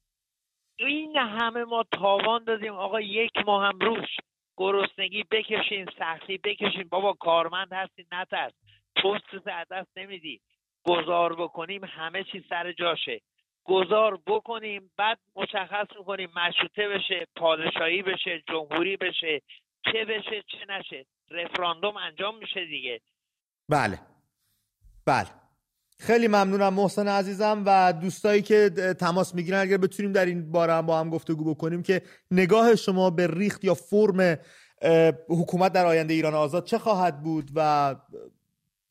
این همه ما تاوان دادیم. آقا یک ماه هم روش گرسنگی بکشین سختی بکشین. بابا کارمند هستی نترس پست از دست نمیدی. گذار بکنیم همه چی سر جاشه. گذار بکنیم بعد مشخص می‌کنیم مشروطه بشه پادشاهی بشه جمهوری بشه چه بشه چه نشه. رفراندوم انجام میشه دیگه. بله. بله. خیلی ممنونم محسن عزیزم و دوستایی که تماس می‌گیرن. اگر بتونیم در این باره هم با هم گفتگو بکنیم که نگاه شما به ریخت یا فرم حکومت در آینده ایران آزاد چه خواهد بود و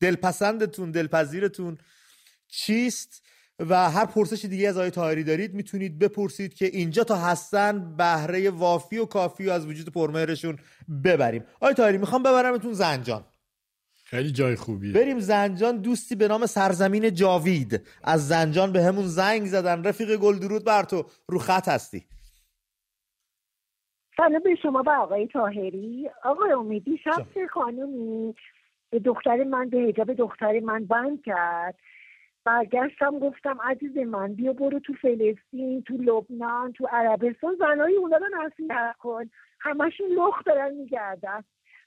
دلپسندتون دلپذیرتون چیست؟ و هر پرسش دیگه از آقای تاهری دارید می‌تونید بپرسید که اینجا تا هستن بهره وافی و کافی و از وجود پرمهرشون ببریم. آقای تاهری می‌خوام ببرمتون زنجان. خیلی جای خوبیه. بریم زنجان دوستی به نام سرزمین جاوید. از زنجان به همون زنگ زدن. رفیق گل درود بر تو. رو خط هستی. سلام به شما و آقای تاهری آقای امیدی شخص خانومی. به دختر من به حجاب دختر من بند کرد. برگشتم گفتم عزیز من بیا برو تو فلسطین تو لبنان تو عربستان. زنهای اونا رو نصیحت کن. همشون لخ دارن میگردن.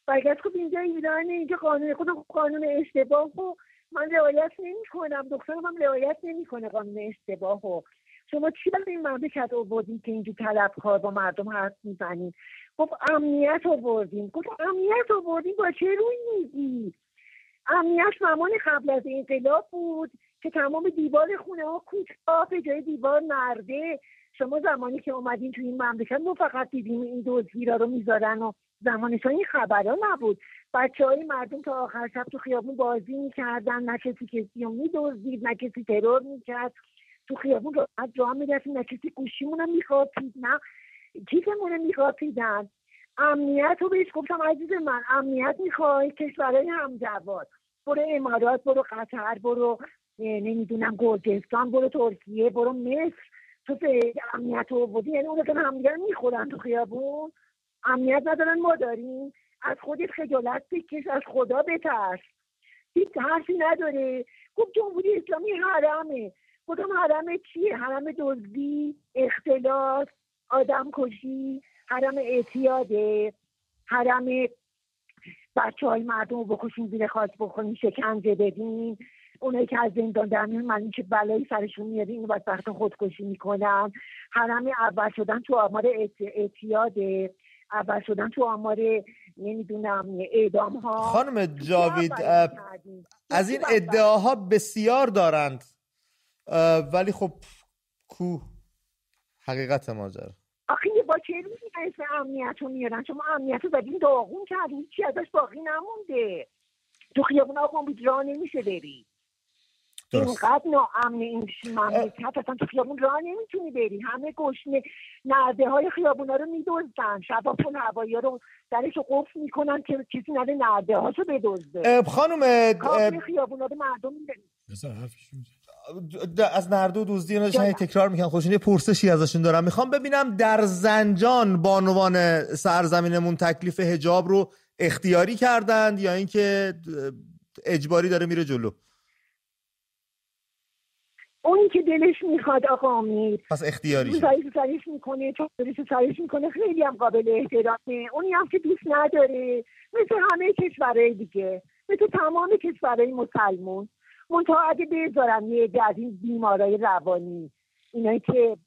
برگشت خب اینجا ایرانه اینجا قانون خود قانون اشتباه و من رعایت نمی کنم دخترم هم رعایت نمی‌کنه قانون اشتباه و شما چی برای این مملکت آوردین که اینجا طلبکار با مردم حرف می‌زنین؟ گفت امنیت آوردیم گفت امنیت آوردیم با چه روی میگی؟ امنیت زمان قبل از انقلاب بود که تمام دیوار خونه ها کوتاه به جای دیوار مرده. شما زمانی که اومدین تو این مملکت ما فقط دیدیم این دزدگیرا رو می‌ذارن و زمانش این خبرها نبود. بچه های مردم تا آخر شب تو خیابون بازی می‌کردن نه کسی کسی رو میدزدید نه کسی ترور می‌کرد. تو خیابون راحت جا می‌رفتیم نه کسی گوشیمون رو میخوابید نه کیفمون رو میخوابیدن. امنیت رو بهش گفتم عزیز من امنیت می‌خوای؟ کشورهای همجواد. برو امارات برو قطر برو نمی‌دونم گرجستان برو ترکیه برو مصر. تو امنیت رو بودی یعنی اون که می‌خورن تو خیابون. امنیت ندارن ما داریم. از خودت خجالت بکش از خدا بترس. هیچ حرفی نداره گفت جمهوری اسلامی حرمه. گفتم حرم چیه؟ حرم دزدی اختلاس آدم کشی حرم اعتیاده حرم بچه های مردم رو بکشین زیر خاک بکنین شکنجه بدین اونایی که از زندان در میان من که بلایی سرشون میاد اینو وقت خودکشی می‌کنن حرم اول شدن تو آمار اعتیاده. اول شدن تو آمار نمی‌دونم اعدام ها خانم جاوید از این ادعاها بسیار دارند. ولی خب کو حقیقت ماجرا. آخه با چه روزی اسم امنیت رو میارن. شما امنیت رو بدین داغون کردین چی ازش باقی نمونده. تو خیابون آقا راه نمیشه بری. اینقدر ناامن این مملکت اصلا تو خیابون راه نمی‌تونی بری. همه گشنه نرده های خیابونا رو میدوزدن شبا هوایی ها رو درش رو قفل می‌کنن که کسی نده نرده هاشو بدزده خانم خیابونا رو مردم از نردو دزدی اینا تکرار می‌کنن خودشون یه پرسشی ازشون دارم می‌خوام ببینم در زنجان بانوان سرزمینمون تکلیف هجاب رو اختیاری کردند یا اینکه اجباری داره میره جلو؟ اونی که دلش می‌خواد آقا امید. پس اختیاری سرش سرش می‌کنه چون سرش می‌کنه خیلی هم قابل احترامه اونی هم که دوست نداره. مثل همه کشورهای دیگه. مثل تمام کشورهای مسلمون. منتها اگه بذارم یه از این بیمارای روانی اینایی که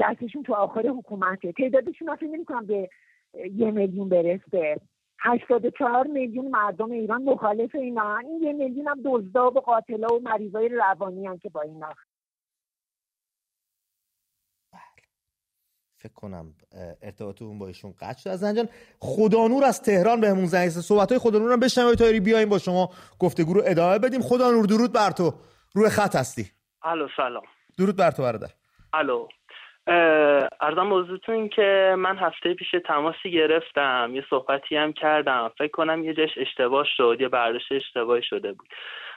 دستشون تو آخر حکومته تعدادشون اصلا نمی‌کنم به یه میلیون برسه. هشتاد چهار میلیون مردم ایران مخالف اینا. این یه میلیون هم دزدا و قاتلا و مریضای روانی هم که با اینا. فکر کنم ارتباط اون با ایشون قطع شد. از جان خدا نور از تهران بهمون زنگ زد. صحبت های خدا نور هم بشنویم تایری بیایم با شما گفتگو رو ادامه بدیم. خدا نور درود بر تو. روی خط هستی. الو سلام. درود بر تو برادر. الو. ارزم موضوعتون که من هفته پیش تماسی گرفتم. یه صحبتی هم کردم. فکر کنم یه جش اشتباه شد یه برداشت اشتباهی شده بود.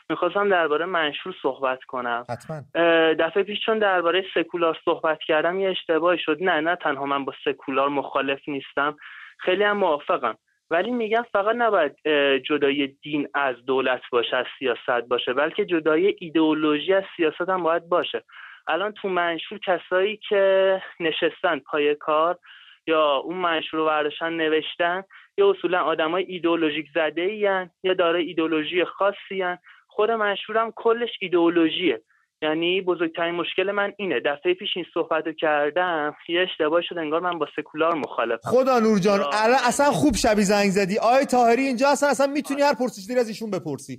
می‌خواستم درباره منشور صحبت کنم. حتما. دفعه پیش چون درباره سکولار صحبت کردم یه اشتباهی شد. نه نه تنها من با سکولار مخالف نیستم. خیلی هم موافقم. ولی میگم فقط نباید جدای دین از دولت باشه از سیاست باشه بلکه جدای ایدئولوژی از سیاست هم باید باشه. الان تو منشور کسایی که نشستن پای کار یا اون منشور رو برداشتن نوشتن یا اصولا آدمای ایدئولوژیک زده این یا داره ایدئولوژی خاصی هن. خود منشورم کلش ایدئولوژیه. یعنی بزرگترین مشکل من اینه. دفعه پیش این صحبت رو کردم یه اشتباه شد انگار من با سکولار مخالفم. خدا نور جان اصلا خوب شبی زنگ زدی. آی تاهری اینجا اصلا اصلا می‌تونی هر پرسش از ایشون بپرسی.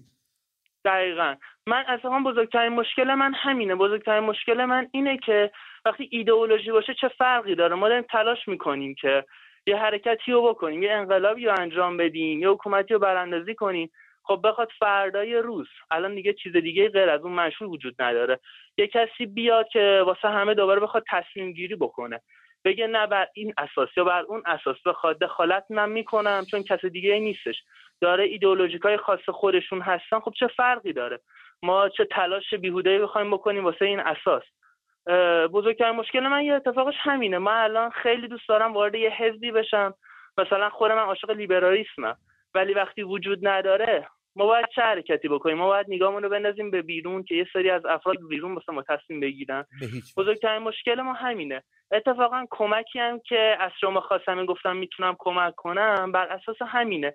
دقیقا. من اصلا بزرگترین مشکل من همینه. بزرگترین مشکل من اینه که وقتی ایدئولوژی باشه چه فرقی داره؟ ما داریم تلاش می‌کنیم که یه حرکتی رو بکنیم یه انقلابی رو انجام بدیم یه حکومتی رو براندازی کنیم. خب بخواد فردای روز الان دیگه چیز دیگه غیر از اون مشهور وجود نداره. یه کسی بیاد که واسه همه دوباره بخواد تصمیم گیری بکنه. بگه نه بر این اساس یا بر اون اساس. بخواد دخالت من می‌کنم چون کس دیگه نیستش. داره ایدئولوژیک های خاص خودشون هستن. خب چه فرقی داره؟ ما چه تلاش بیهوده بخوایم بکنیم واسه این اساس؟ بزرگترین مشکل من یه اتفاقش همینه. من الان خیلی دوست دارم وارد یه حزبی بشم. مثلا خود من عاشق لیبرالیسمم. ولی وقتی وجود نداره ما باید چه حرکتی بکنیم؟ ما باید نگاهمون رو بندازیم به بیرون که یه سری از افراد بیرون واسه ما تصمیم بگیرن. بزرگترین مشکل ما همینه. اتفاقا کمکی هم که از شما خواستم گفتم می‌تونم کمک کنم بر اساس همینه.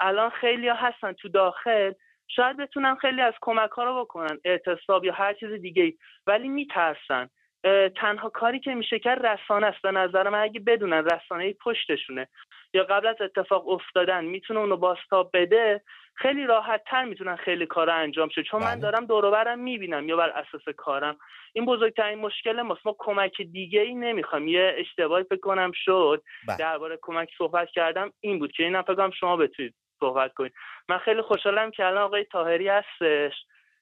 الان خیلی ها هستن تو داخل شاید بتونن خیلی از کمک ها رو بکنن اعتصاب یا هر چیز دیگه ولی میترسن. تنها کاری که میشه کرد رسانه است. به نظر من اگه بدونن رسانه پشتشونه یا قبل از اتفاق افتادن می‌تونه اونو باستاب بده خیلی راحت تر می‌تونن خیلی کار انجام شه. چون من بله. دارم دوروبرم می‌بینم یا بر اساس کارم. این بزرگترین مشکل ماست. ما کمک دیگه ای نمی‌خوام. یه اشتباهی فکر کنم شد. بله. درباره کمک صحبت کردم این بود که اینم فکر شما بتونید صحبت کنید. من خیلی خوشحالم که الان آقای تاهری هستش.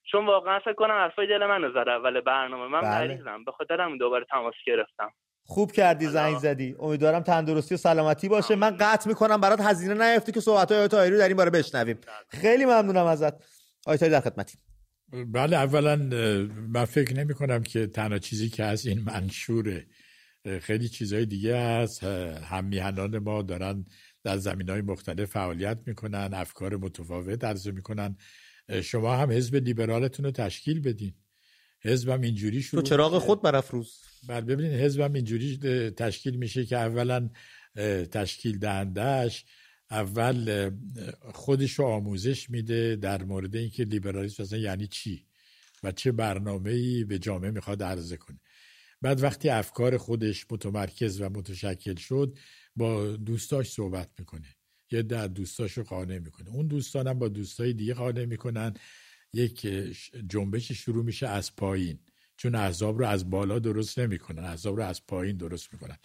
چون واقعا فکر کنم حرفای دل من زد اول برنامه. من بله. مریضم. به خاطر دوباره تماس گرفتم. خوب کردی زنگ زدی. امیدوارم تندرستی و سلامتی باشه. من قطع می‌کنم برات هزینه نیفتی که صحبت های آیت رو در این باره بشنویم. خیلی ممنونم ازت. آیت در خدمتی. بله اولا من فکر نمی کنم که تنها چیزی که از این منشوره. خیلی چیزهای دیگه هست. هم میهنان ما دارن در زمین های مختلف فعالیت می‌کنن افکار متفاوت عرضه می‌کنن. شما هم حزب لیبرالتون رو تشکیل بدین. حزبم اینجوری شروع تو چراغ خود برافروز. بله ببینید حزبم اینجوری تشکیل میشه که اولا تشکیل دهندهش اول خودش رو آموزش میده در مورد اینکه لیبرالیسم اصلا یعنی چی و چه برنامه ای به جامعه می‌خواد عرضه کنه. بعد وقتی افکار خودش متمرکز و متشکل شد با دوستاش صحبت می‌کنه. یه در دوستاش رو قانع می‌کنه. اون دوستانم با دوستای دیگه قانع می‌کنن. یک جنبش شروع میشه از پایین. چون احزاب رو از بالا درست نمی‌کنن. احزاب رو از پایین درست می‌کنن.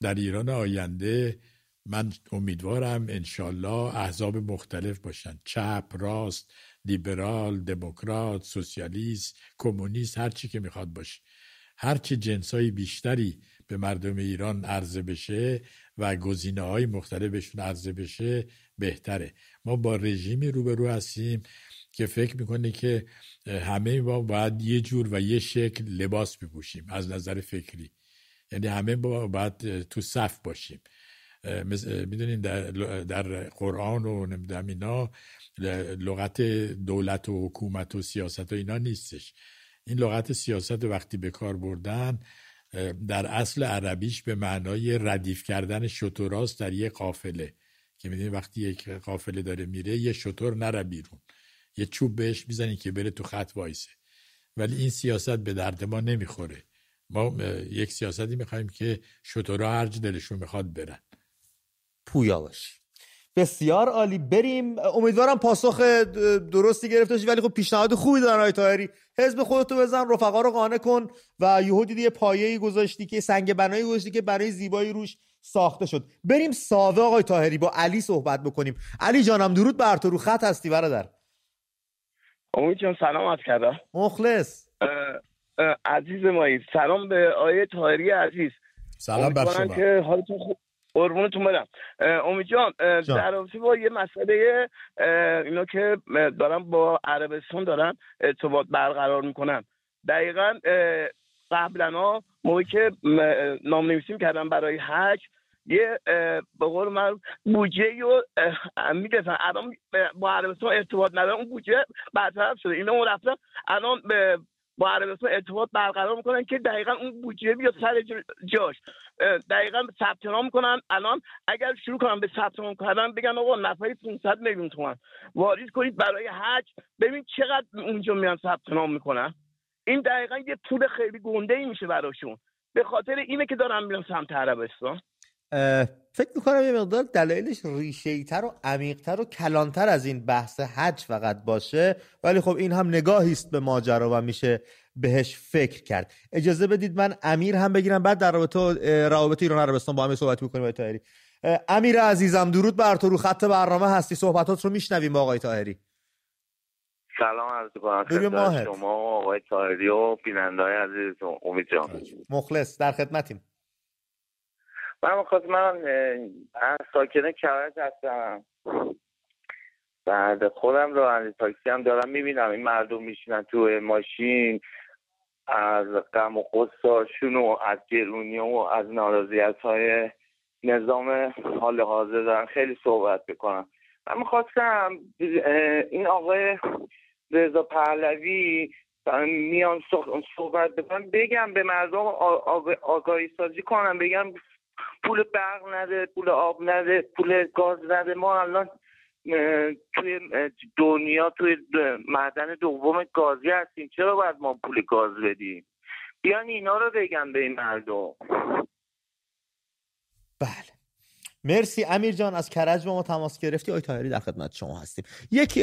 در ایران آینده من امیدوارم انشالله احزاب مختلف باشن. چپ راست لیبرال دموکرات سوسیالیست کمونیست هر چی که می‌خواد باشه. هر چی جنسای بیشتری به مردم ایران عرضه بشه و گزینه های مختلفشون عرضه بشه بهتره. ما با رژیمی روبرو هستیم. که فکر می‌کنه که همه ما باید یه جور و یه شکل لباس بپوشیم از نظر فکری. یعنی همه با باید تو صف باشیم. می‌دونین در, در قرآن و نمی‌دونم اینا لغت دولت و حکومت و سیاست و اینا نیستش. این لغت سیاست وقتی به کار بردن در اصل عربیش به معنای ردیف کردن شطوراست در یک قافله. که می‌دونی وقتی یک قافله داره میره یه شطور نره بیرون. یه چوب بهش می‌زنی که بره تو خط وایسه. ولی این سیاست به درد ما نمی‌خوره. ما یک سیاستی می‌خوایم که شطورها هر دلشون می‌خواد برن. پویا باشی بسیار عالی. بریم. امیدوارم پاسخ درستی گرفته ولی خب پیشنهاد خوبی دارن آقای طاهری. حزب خودتو بزن رفقا رو قانع کن و یهو دیدی یه پایه‌ای گذاشتی که سنگ بنایی گذاشتی که برای زیبایی روش ساخته شد. بریم ساوه آقای طاهری با علی صحبت بکنیم. علی جانم درود بر تو. رو خط هستی برادر. امید جان سلام از کردم. مخلص. عزیز مایی سلام به آیه طاهری عزیز. سلام بر شما. که حالتون خوب قربونتون برم. امید جان در رابطه با یه مسئله اینا که دارم با عربستان دارن ارتباط برقرار می‌کنن. دقیقا قبلا موقعی که نام نویسیم کردم برای حج یه به قول من بودجه رو می‌گفتن الان با عربستان ارتباط ندارم اون بودجه برطرف شده. اینا رفتن الان با عربستان ارتباط برقرار می‌کنن که دقیقا اون بودجه بیاد سر جاش. دقیقا ثبت نام کنن الان اگر شروع کنن به ثبت نام کردن بگن آقا نفری 500 میلیون تومن. واریز کنید برای حج. ببین چقدر اونجا میان ثبت نام می‌کنن. این دقیقا یه پول خیلی گنده ای میشه براشون. به خاطر اینه که دارن میان سمت عربستان. فکر می‌کنم یه مقدار دلایلش ریشه‌ای‌تر و عمیقتر و کلانتر از این بحث حج فقط باشه. ولی خب این هم نگاهی است به ماجرا و میشه بهش فکر کرد. اجازه بدید من امیر هم بگیرم. بعد در رابطه روابط ایران عربستان با هم صحبت می‌کنیم آقای امیر عزیزم درود بر تو. رو خط برنامه هستی. صحبتات رو میشنویم با آقای طاهری. سلام عرض کنم شما و آقای طاهری و بیننده‌های عزیز امید جان. مخلص در خدمتیم. من خواست من ساکنه کرج هستم. بعد خودم رو تاکسی هم دارم می‌بینم. این مردم میشینن تو ماشین از غم و قصاشون و از گرونی و از نارضایت های نظام حال حاضر دارن. خیلی صحبت بکنم من می‌خواستم این آقای رضا پهلوی میان صحبت بکنم بگم به مردم آگاهی سازی کنم بگم پول برق نده پول آب نده پول گاز نده. ما الان توی دنیا توی معدن دوم گازی هستیم. چرا باید ما پول گاز بدیم؟ بیان اینا رو بگم به این مردم. بله. مرسی. امیر جان از کرج با ما تماس گرفتی. آی تایری در خدمت شما هستیم. یک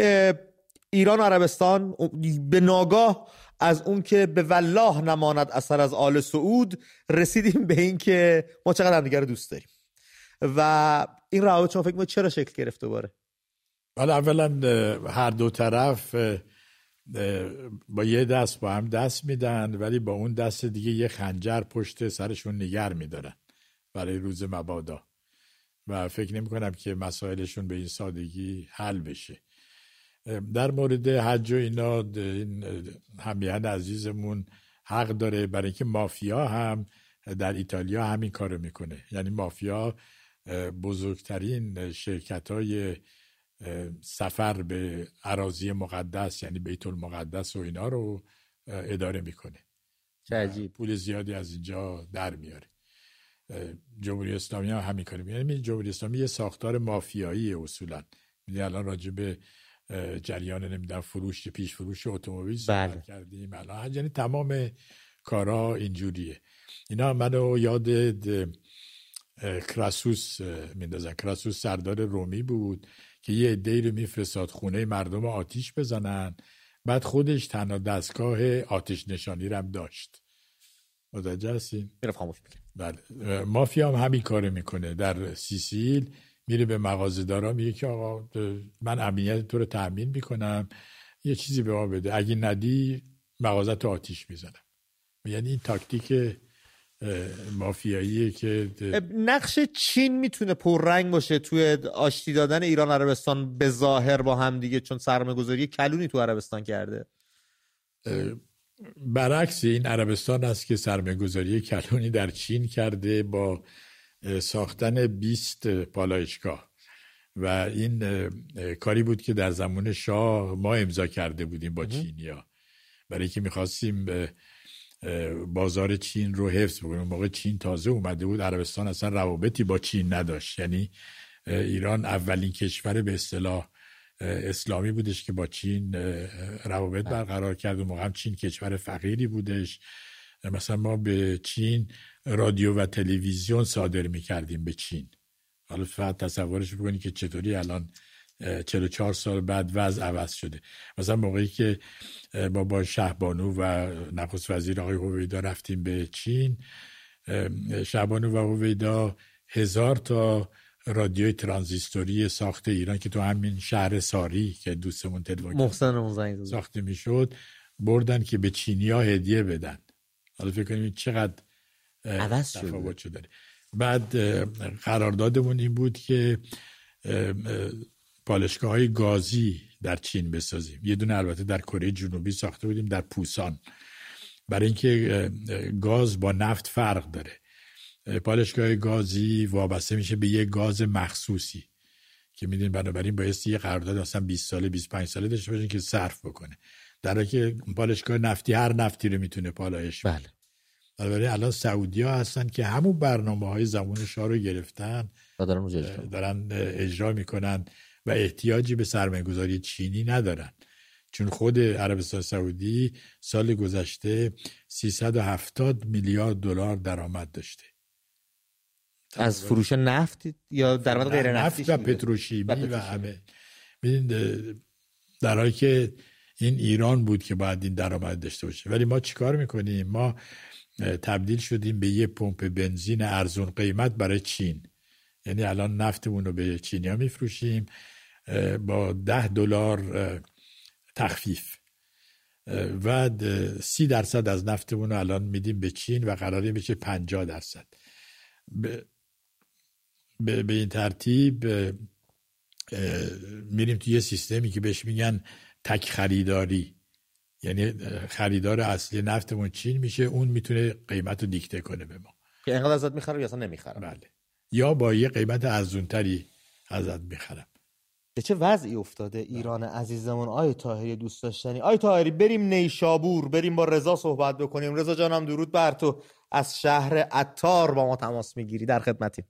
ایران و عربستان به ناگاه از اون که به والله نماند اثر از آل سعود رسیدیم به این که ما چقدر هم رو دوست داریم. و این روابط شما فکر چرا شکل گرفته باره حالا اولا هر دو طرف با یه دست با هم دست میدن ولی با اون دست دیگه یه خنجر پشت سرشون نگر میدارن برای روز مبادا. و فکر نمی کنم که مسائلشون به این سادگی حل بشه. در مورد حج و اینا این همیهن عزیزمون حق داره. برای اینکه مافیا هم در ایتالیا همین کارو می‌کنه. یعنی مافیا بزرگترین شرکت های سفر به عراضی مقدس یعنی بیت المقدس و اینا رو اداره می‌کنه. عجیب. پول زیادی از اینجا در میاره. جمهوری اسلامی هم همین کاره یعنی جمهوری اسلامی یه ساختار مافیایی اصولا. یعنی الان راجع به جریان نمی‌دونم فروش پیش فروش اتومبیل بله. کردیم الان. یعنی تمام کارا اینجوریه. اینا منو یاد کراسوس میندازن. کراسوس سردار رومی بود که یه عده‌ای رو میفرستاد خونه مردم آتیش بزنن. بعد خودش تنها دستگاه آتش نشانی رو هم داشت. متوجه هستین؟ بله. مافیا هم همین کار می‌کنه. در سیسیل میره به مغازه میگه که آقا من امنیت تو رو تأمین می‌کنم یه چیزی به ما بده. اگه ندی مغازه تو آتیش می‌زنم یعنی این تاکتیک مافیاییه که نقش چین می‌تونه پررنگ باشه توی آشتی دادن ایران عربستان به ظاهر با هم دیگه چون سرمایه گذاری کلونی تو عربستان کرده. برعکس این عربستان است که سرمایه گذاری کلونی در چین کرده با ساختن 20 پالایشگاه. و این کاری بود که در زمان شاه ما امضا کرده بودیم با چینیا. برای که می‌خواستیم بازار چین رو حفظ بکنیم. موقع چین تازه اومده بود. عربستان اصلا روابطی با چین نداشت. یعنی ایران اولین کشور به اصطلاح اسلامی بودش که با چین روابط بله. برقرار کرد. و موقع هم چین کشور فقیری بودش. مثلا ما به چین رادیو و تلویزیون صادر می‌کردیم به چین. حالا فقط تصورش بکنید که چطوری الان 44 سال بعد وضع عوض شده. مثلا موقعی که ما با شهبانو و نخست وزیر آقای هویدا رفتیم به چین شهبانو و هویدا هزار تا رادیوی ترانزیستوری ساخت ایران که تو همین شهر ساری که دوستمون تلفن محسن ساخته می‌شد بردن که به چینی ها هدیه بدن. حالا فکر کنیم چقدر عوض شده. بعد قراردادمون این بود که پالشگاه های گازی در چین بسازیم. یه دونه البته در کره جنوبی ساخته بودیم در پوسان. برای اینکه گاز با نفت فرق داره. پالشگاه گازی وابسته میشه به یه گاز مخصوصی که میدین بنابراین بایستی یه قرارداد اصلا 20 ساله 25 ساله داشته باشین که صرف بکنه. در حالی که پالشگاه نفتی هر نفتی رو می‌تونه پالایش بله. بنابراین الان سعودی ها هستن که همون برنامه های زمان شاه رو گرفتن دارن, دارن اجرا می‌کنن و احتیاجی به سرمایه‌گذاری چینی ندارن. چون خود عربستان سعودی سال گذشته 370 میلیارد دلار درآمد داشته. از فروش نفت یا درآمد غیر نفت و پتروشیمی و همه. در حالی که این ایران بود که باید این درآمد داشته باشه. ولی ما چیکار می‌کنیم؟ ما تبدیل شدیم به یه پمپ بنزین ارزون قیمت برای چین. یعنی الان نفتمون رو به چینیا میفروشیم با ده دلار تخفیف. و سی درصد از نفتمون رو الان میدیم به چین و قراره بشه پنجاه درصد. به, به این ترتیب میریم توی یه سیستمی که بهش میگن تک خریداری. یعنی خریدار اصلی نفتمون چین میشه اون می‌تونه قیمت رو دیکته کنه به ما. که اینقدر ازت می‌خرم یا اصلا نمی‌خرم؟ بله. یا با یه قیمت ارزونتری ازت می‌خرم. به چه وضعی افتاده ایران عزیزمون؟ آی تاهری دوست داشتنی. آی تاهری بریم نیشابور بریم با رضا صحبت بکنیم. رضا جانم درود بر تو. از شهر عطار با ما تماس می‌گیری. در خدمتی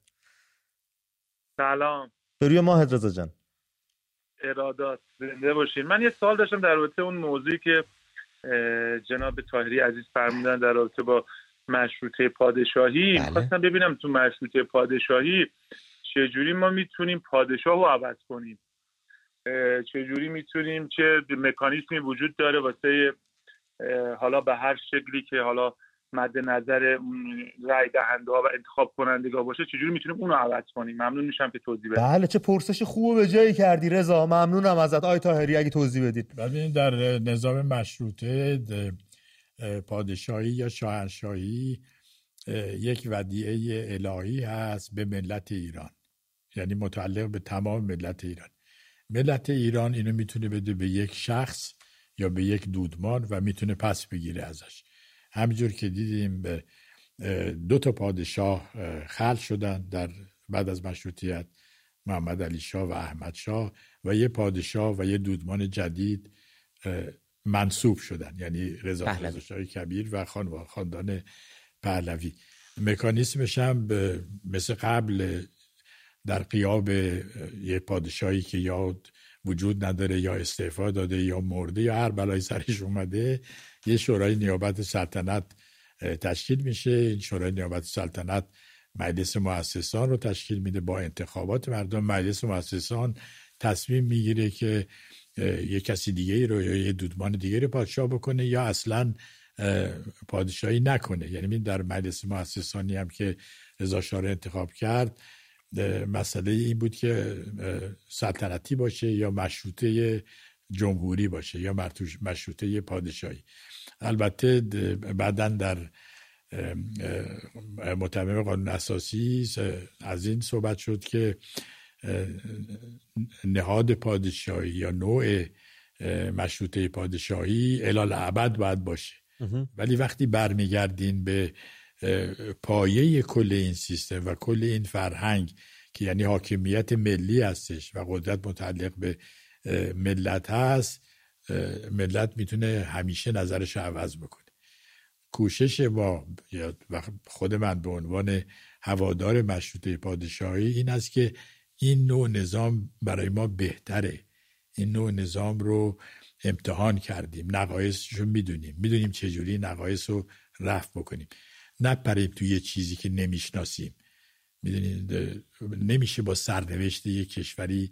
سلام. بروی ماهد رضا جان. ارادات زنده باشین. من یه سوال داشتم در رابطه اون موضوعی که جناب تاهری عزیز فرمودن در رابطه با مشروطه پادشاهی بله. خواستم ببینم تو مشروطه پادشاهی چجوری ما می‌تونیم پادشاه رو عوض کنیم چجوری می‌تونیم چه مکانیزمی وجود داره واسه حالا به هر شکلی که حالا مد نظر رای دهنده ها و انتخاب کنندگان باشه چجوری می‌تونیم اونو عوض کنیم؟ ممنون میشم که توضیح بدید. بله چه پرسش خوب به جایی کردی رضا. ممنونم ازت. آی تاهری اگه توضیح بدید. ببینید در نظام مشروطه پادشاهی یا شاهنشاهی یک ودیعه الهی هست به ملت ایران. یعنی متعلق به تمام ملت ایران. ملت ایران اینو می‌تونه بده به یک شخص یا به یک دودمان و می‌تونه پس بگیره ازش. همینجور که دیدیم به دو تا پادشاه خل شدن در بعد از مشروطیت محمد علی شاه و احمد شاه و یه پادشاه و یه دودمان جدید منصوب شدن یعنی رضا شاه کبیر و خان خاندان پهلوی. مکانیسمش هم مثل قبل در قیاب یه پادشاهی که یا وجود نداره یا استعفا داده یا مرده یا هر بلای سرش اومده یه شورای نیابت سلطنت تشکیل میشه. این شورای نیابت سلطنت مجلس مؤسسان رو تشکیل میده با انتخابات مردم. مجلس مؤسسان تصمیم می‌گیره که یه کسی دیگه رو یا یه دودمان دیگه رو پادشاه بکنه یا اصلا پادشاهی نکنه. یعنی در مجلس مؤسسانی هم که رضا شاه انتخاب کرد مسئله این بود که سلطنتی باشه یا مشروطه جمهوری باشه یا مشروطه پادشاهی. البته بعدا در متمم قانون اساسی از این صحبت شد که نهاد پادشاهی یا نوع مشروطه پادشاهی الال ابد باید باشه. ولی وقتی برمیگردین به پایه کل این سیستم و کل این فرهنگ که یعنی حاکمیت ملی هستش و قدرت متعلق به ملت هست ملت می‌تونه همیشه نظرش عوض بکنه. کوشش با خود من به عنوان هوادار مشروطه پادشاهی این است که این نوع نظام برای ما بهتره. این نوع نظام رو امتحان کردیم. نقایصش رو می‌دونیم. می‌دونیم چجوری نقایص رو رفت بکنیم. نپریم توی یه چیزی که نمی‌شناسیم. می‌دونید نمیشه با سرنوشت یک کشوری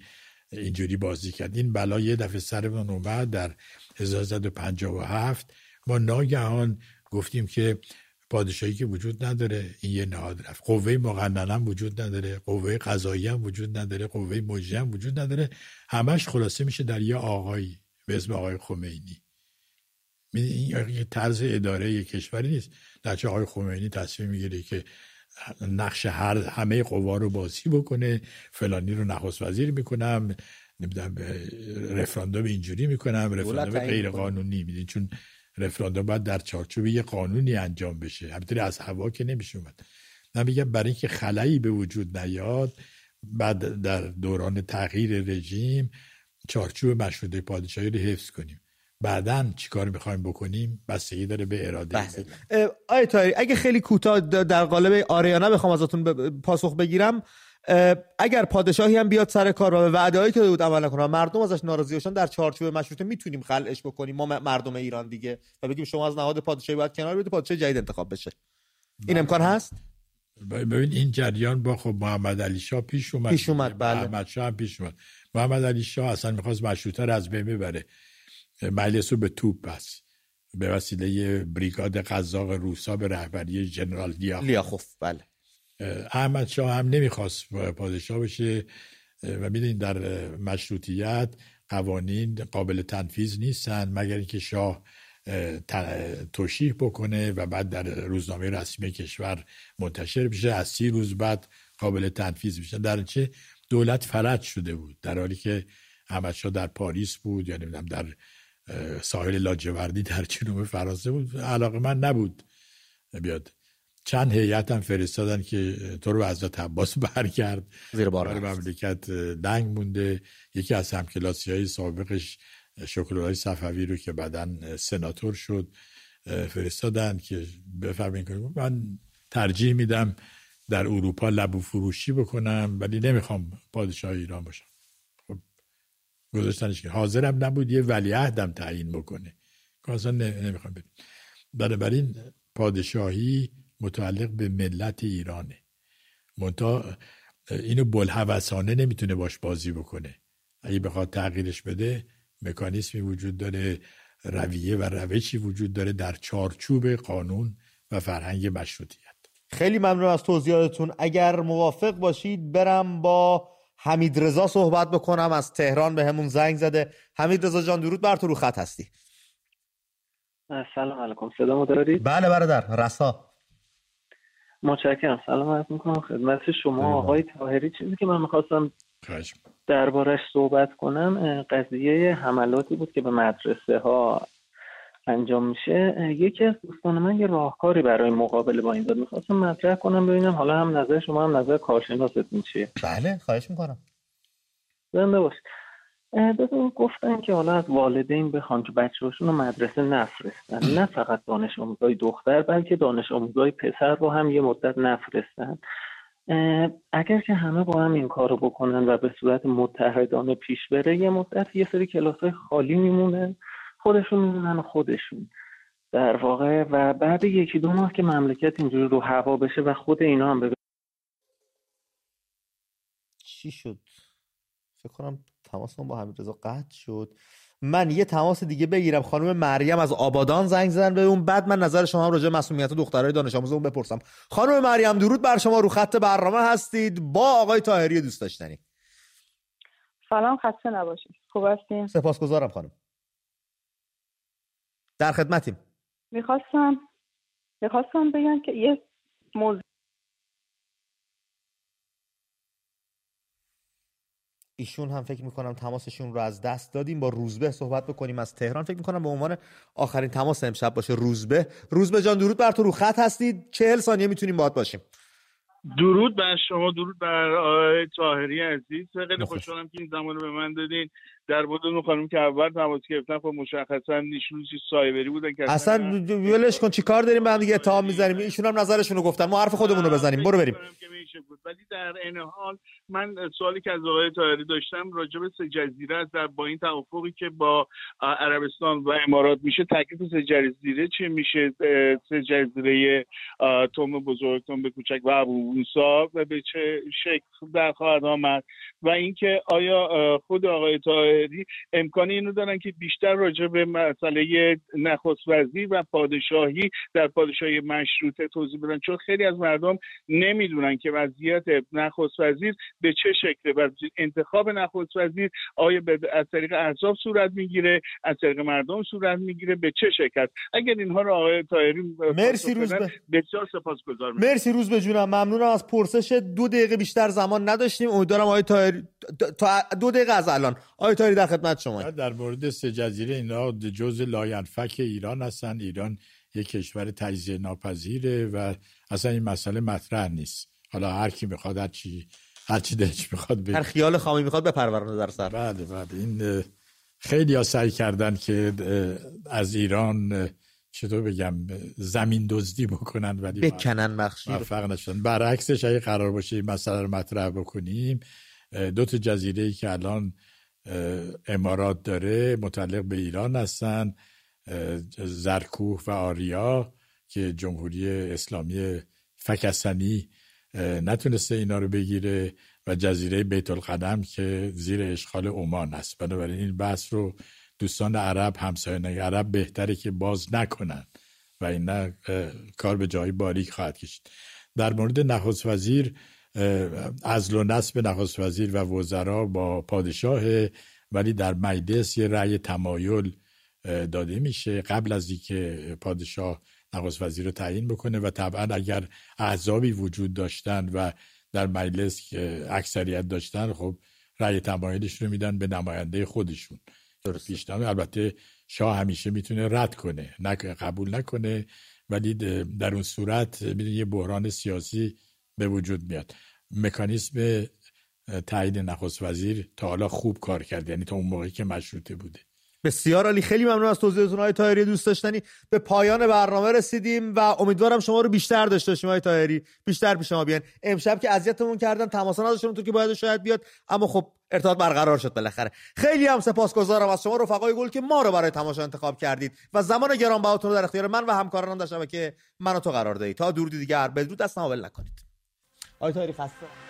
اینجوری بازی کرد. این بلا یه دفعه سرمون اومد در 1357 ما ناگهان گفتیم که پادشاهی که وجود نداره این یه نهاد رفت. قوه مقننه هم وجود نداره قوه قضایی هم وجود نداره قوه مجری هم وجود نداره. همش خلاصه میشه در یه آقایی به اسم آقای خمینی. این طرز اداره کشوری نیست. در چه آقای خمینی تصمیم می‌گیره که نقش هر همه قوا رو بازی بکنه فلانی رو نخست وزیر می‌کنم نمی‌دونم رفراندوم اینجوری می‌کنم رفراندوم غیر قانونی میدین. چون رفراندوم باید در چارچوب یه قانونی انجام بشه. همینطوری از هوا که نمیشه اومد. من میگم برای اینکه خلایی به وجود نیاد بعد در دوران تغییر رژیم چارچوب مشروطه پادشاهی رو حفظ کنیم. بعدا چیکار می‌خوایم بکنیم؟ بستگی داره به اراده آیا تایری اگه خیلی کوتاه در قالب آریانا بخوام ازتون پاسخ بگیرم اگر پادشاهی هم بیاد سر کار و به وعده‌ای که بود عمل نکنه مردم ازش ناراضی باشن در چارچوب مشروطه می‌تونیم خلعش بکنیم. ما مردم ایران دیگه و بگیم شما از نهاد پادشاهی باید کنار بیاید پادشاه جدید انتخاب بشه. این بله. امکان هست؟ ببین این جریان با خب محمد علی شاه پیش اومد پیش اومد بله. محمد شاه هم پیش اومد. محمد علی شاه اصلا می‌خواست مشروطه رو از بین ببره. مجلس رو به توپ بس به وسیله بریگاد قزاق روسا به رهبری جنرال لیاخوف. بله. احمد شاه هم نمی‌خواست پادشاه بشه. و می‌دونید در مشروطیت قوانین قابل تنفیذ نیستن مگر اینکه شاه توشیح بکنه و بعد در روزنامه رسمی کشور منتشر بشه. از سی روز بعد قابل تنفیذ بشه در چه دولت فرج شده بود. در حالی که احمد شاه در پاریس بود یا نمی‌دونم در ساحل لاجوردی در جنوب فرانسه بود. علاقه من نبود بیاد. چند هیئت هم فرستادن که تو رو حضرت عباس <laughs> برگرد. زیر بار مملکت دنگ مونده. یکی از همکلاسی های سابقش شکلولای صفوی رو که بعدا سناتور شد فرستادن که بفرمین کنیم من ترجیح میدم در اروپا لبو فروشی بکنم ولی نمی‌خوام پادشاه ایران باشم. گذاشتنش که حاضرم نبود یه ولیعهدم تعیین بکنه. که اصلا نمی‌خوام بنابراین پادشاهی متعلق به ملت ایرانه. منتها اینو بلحوثانه نمی‌تونه باش بازی بکنه. اگه بخواد تغییرش بده مکانیسمی وجود داره رویه و روشی وجود داره در چارچوب قانون و فرهنگ مشروطیت. خیلی ممنون از توضیحاتتون. اگر موافق باشید برم با حمید رضا صحبت بکنم از تهران به همون زنگ زده. حمید رضا جان درود بر تو رو خط هستی. سلام علیکم. صدا دارید بله برادر رسا. متشکرم. سلام عرض می‌کنم خدمت شما. آقای تاهری چیزی که من می‌خواستم دربارش صحبت کنم قضیه حملاتی بود که به مدرسه ها انجام میشه یکی از دوستان من یه راهکاری برای مقابله با این داد می‌خواستم مطرح کنم ببینم حالا هم نظر شما هم نظر کارشناستون چیه. بله خواهش می‌کنم. زنده باش ببین گفتن که حالا از والدین بخوان که بچه رو مدرسه نفرستن. نه فقط دانش آموزای دختر بلکه دانش آموزای پسر رو هم یه مدت نفرستن. اگر که همه با هم این کار رو بکنن و به صورت متحدانه پیش بره یه مدت یه سری کلاس های خالی میمونه. خودشون میمونن خودشون. در واقع و بعد یکی دو ماه که مملکت اینجوری رو هوا بشه و خود اینا هم ببین چی شد؟ فکر کنم تماسمون با حمید رضا قطع شد. من یه تماس دیگه بگیرم. خانم مریم از آبادان زنگ زدن به اون. بعد من نظر شما هم راجع مسئولیت دخترای دانش آموز اون بپرسم. خانم مریم درود بر شما. رو خط برنامه هستید. با آقای طاهری دوست داشتنی. سلام خسته نباشید. خوب هستین؟ سپاسگزارم خانم. در خدمتیم. می‌خواستم می‌خواستم بگم که یه موضوع ایشون هم فکر می‌کنم تماسشون رو از دست دادیم. با روزبه صحبت بکنیم از تهران. فکر می‌کنم به عنوان آخرین تماس امشب باشه روزبه. روزبه جان درود بر تو. رو خط هستید. چهل ثانیه می‌تونیم باهات باشیم. درود بر شما. درود بر آقای طاهری عزیز. خیلی خوشحالم که این زمان رو به من دادین. در مورد اون خانم که اول تماس گرفتن خب مشخصا ایشون چیز سایبری بودن که اصلا ولش کن چیکار داریم به هم دیگه؟ اتهام می‌زنیم ایشون هم نظرشون رو گفتن. ما حرف خودمون رو بزنیم. برو بریم. ولی در این حال من سوالی که از آقای طاهری داشتم راجع به سه جزیره است. در با این توافقی که با عربستان و امارات میشه تکلیف سه جزیره چه میشه؟ سه جزیره توم بزرگ توم کوچک و ابو موسی و به چه شکل در خواهد آمد؟ و اینکه آیا خود آقای طاهری امکانی اینو دارن که بیشتر راجع به مسئله نخست وزیر و پادشاهی در پادشاهی مشروطه توضیح بدن. چون خیلی از مردم نمی‌دونن که وضعیت نخست وزیر به چه شکله. و انتخاب نخست وزیر آیا از طریق احزاب صورت می‌گیره از طریق مردم صورت می‌گیره به چه شکل اگر اینها رو آقای طاهری مرسی روز به... بسیار سپاسگزارم. مرسی روز به جونم. ممنونم. از پرسش دو دقیقه بیشتر زمان نداشتیم. امیدوارم آقای طاهری تا دو دقیقه از الان. آقای طاهری در خدمت شما. در مورد سه جزیره اینا جز لاینفک ایران هستن. ایران یک کشور تجزیه ناپذیره و اصلا این مسئله مطرح نیست. حالا هر کی می‌خواد هر چی هر چی دلش می‌خواد بگه. هر خیال خامی می‌خواد بپرورونه در سر. بله بله. این خیلی ها سعی کردن که از ایران چطور بگم زمین دزدی بکنن ولی بکنن مخشی موفق نشدن برعکسش اگه قرار باشه این مسئله رو مطرح بکنیم دو تا جزیره ای که الان امارات داره متعلق به ایران هستن زرکوه و آریا که جمهوری اسلامی فکستانی نتونسته اینا رو بگیره و جزیره بیت القدم که زیر اشغال عمان است بنابراین این بحث رو دوستان عرب همسایان عرب بهتره که باز نکنن و این کار به جایی باریک خواهد کشید. در مورد نخست وزیر ازل و نصب نخست وزیر و وزرا با پادشاه ولی در مجلس یه رأی تمایل داده میشه قبل از اینکه پادشاه نخست وزیر رو تعیین بکنه و طبعا اگر احزابی وجود داشتن و در مجلس اکثریت داشتن خب رأی تمایلش رو میدن به نماینده خودشون. پیشنهاد البته شاه همیشه می‌تونه رد کنه نه قبول نکنه ولی در اون صورت می‌دونی یه بحران سیاسی به وجود میاد. مکانیسم تایید نخست وزیر تا حالا خوب کار کرده یعنی تا اون موقعی که مشروطه بوده. بسیار عالی. خیلی ممنون از توضیحتون های تایری دوست داشتنی به پایان برنامه رسیدیم و امیدوارم شما رو بیشتر داشته باشیم های تایری بیشتر پیش ما بیان. امشب که اذیتمون کردن تماس نداشتم تو که باید شاید بیاد اما خب ارتباط برقرار شد بالاخره. خیلی هم سپاسگزارم از شما رفقای گل که ما رو برای تماشا انتخاب کردید و زمان گرانبهاتون رو در اختیار من و همکارانم در شبکه من تو قرار دادید تا دور دیگر بدرود دست نکنید. آقای تایری خسته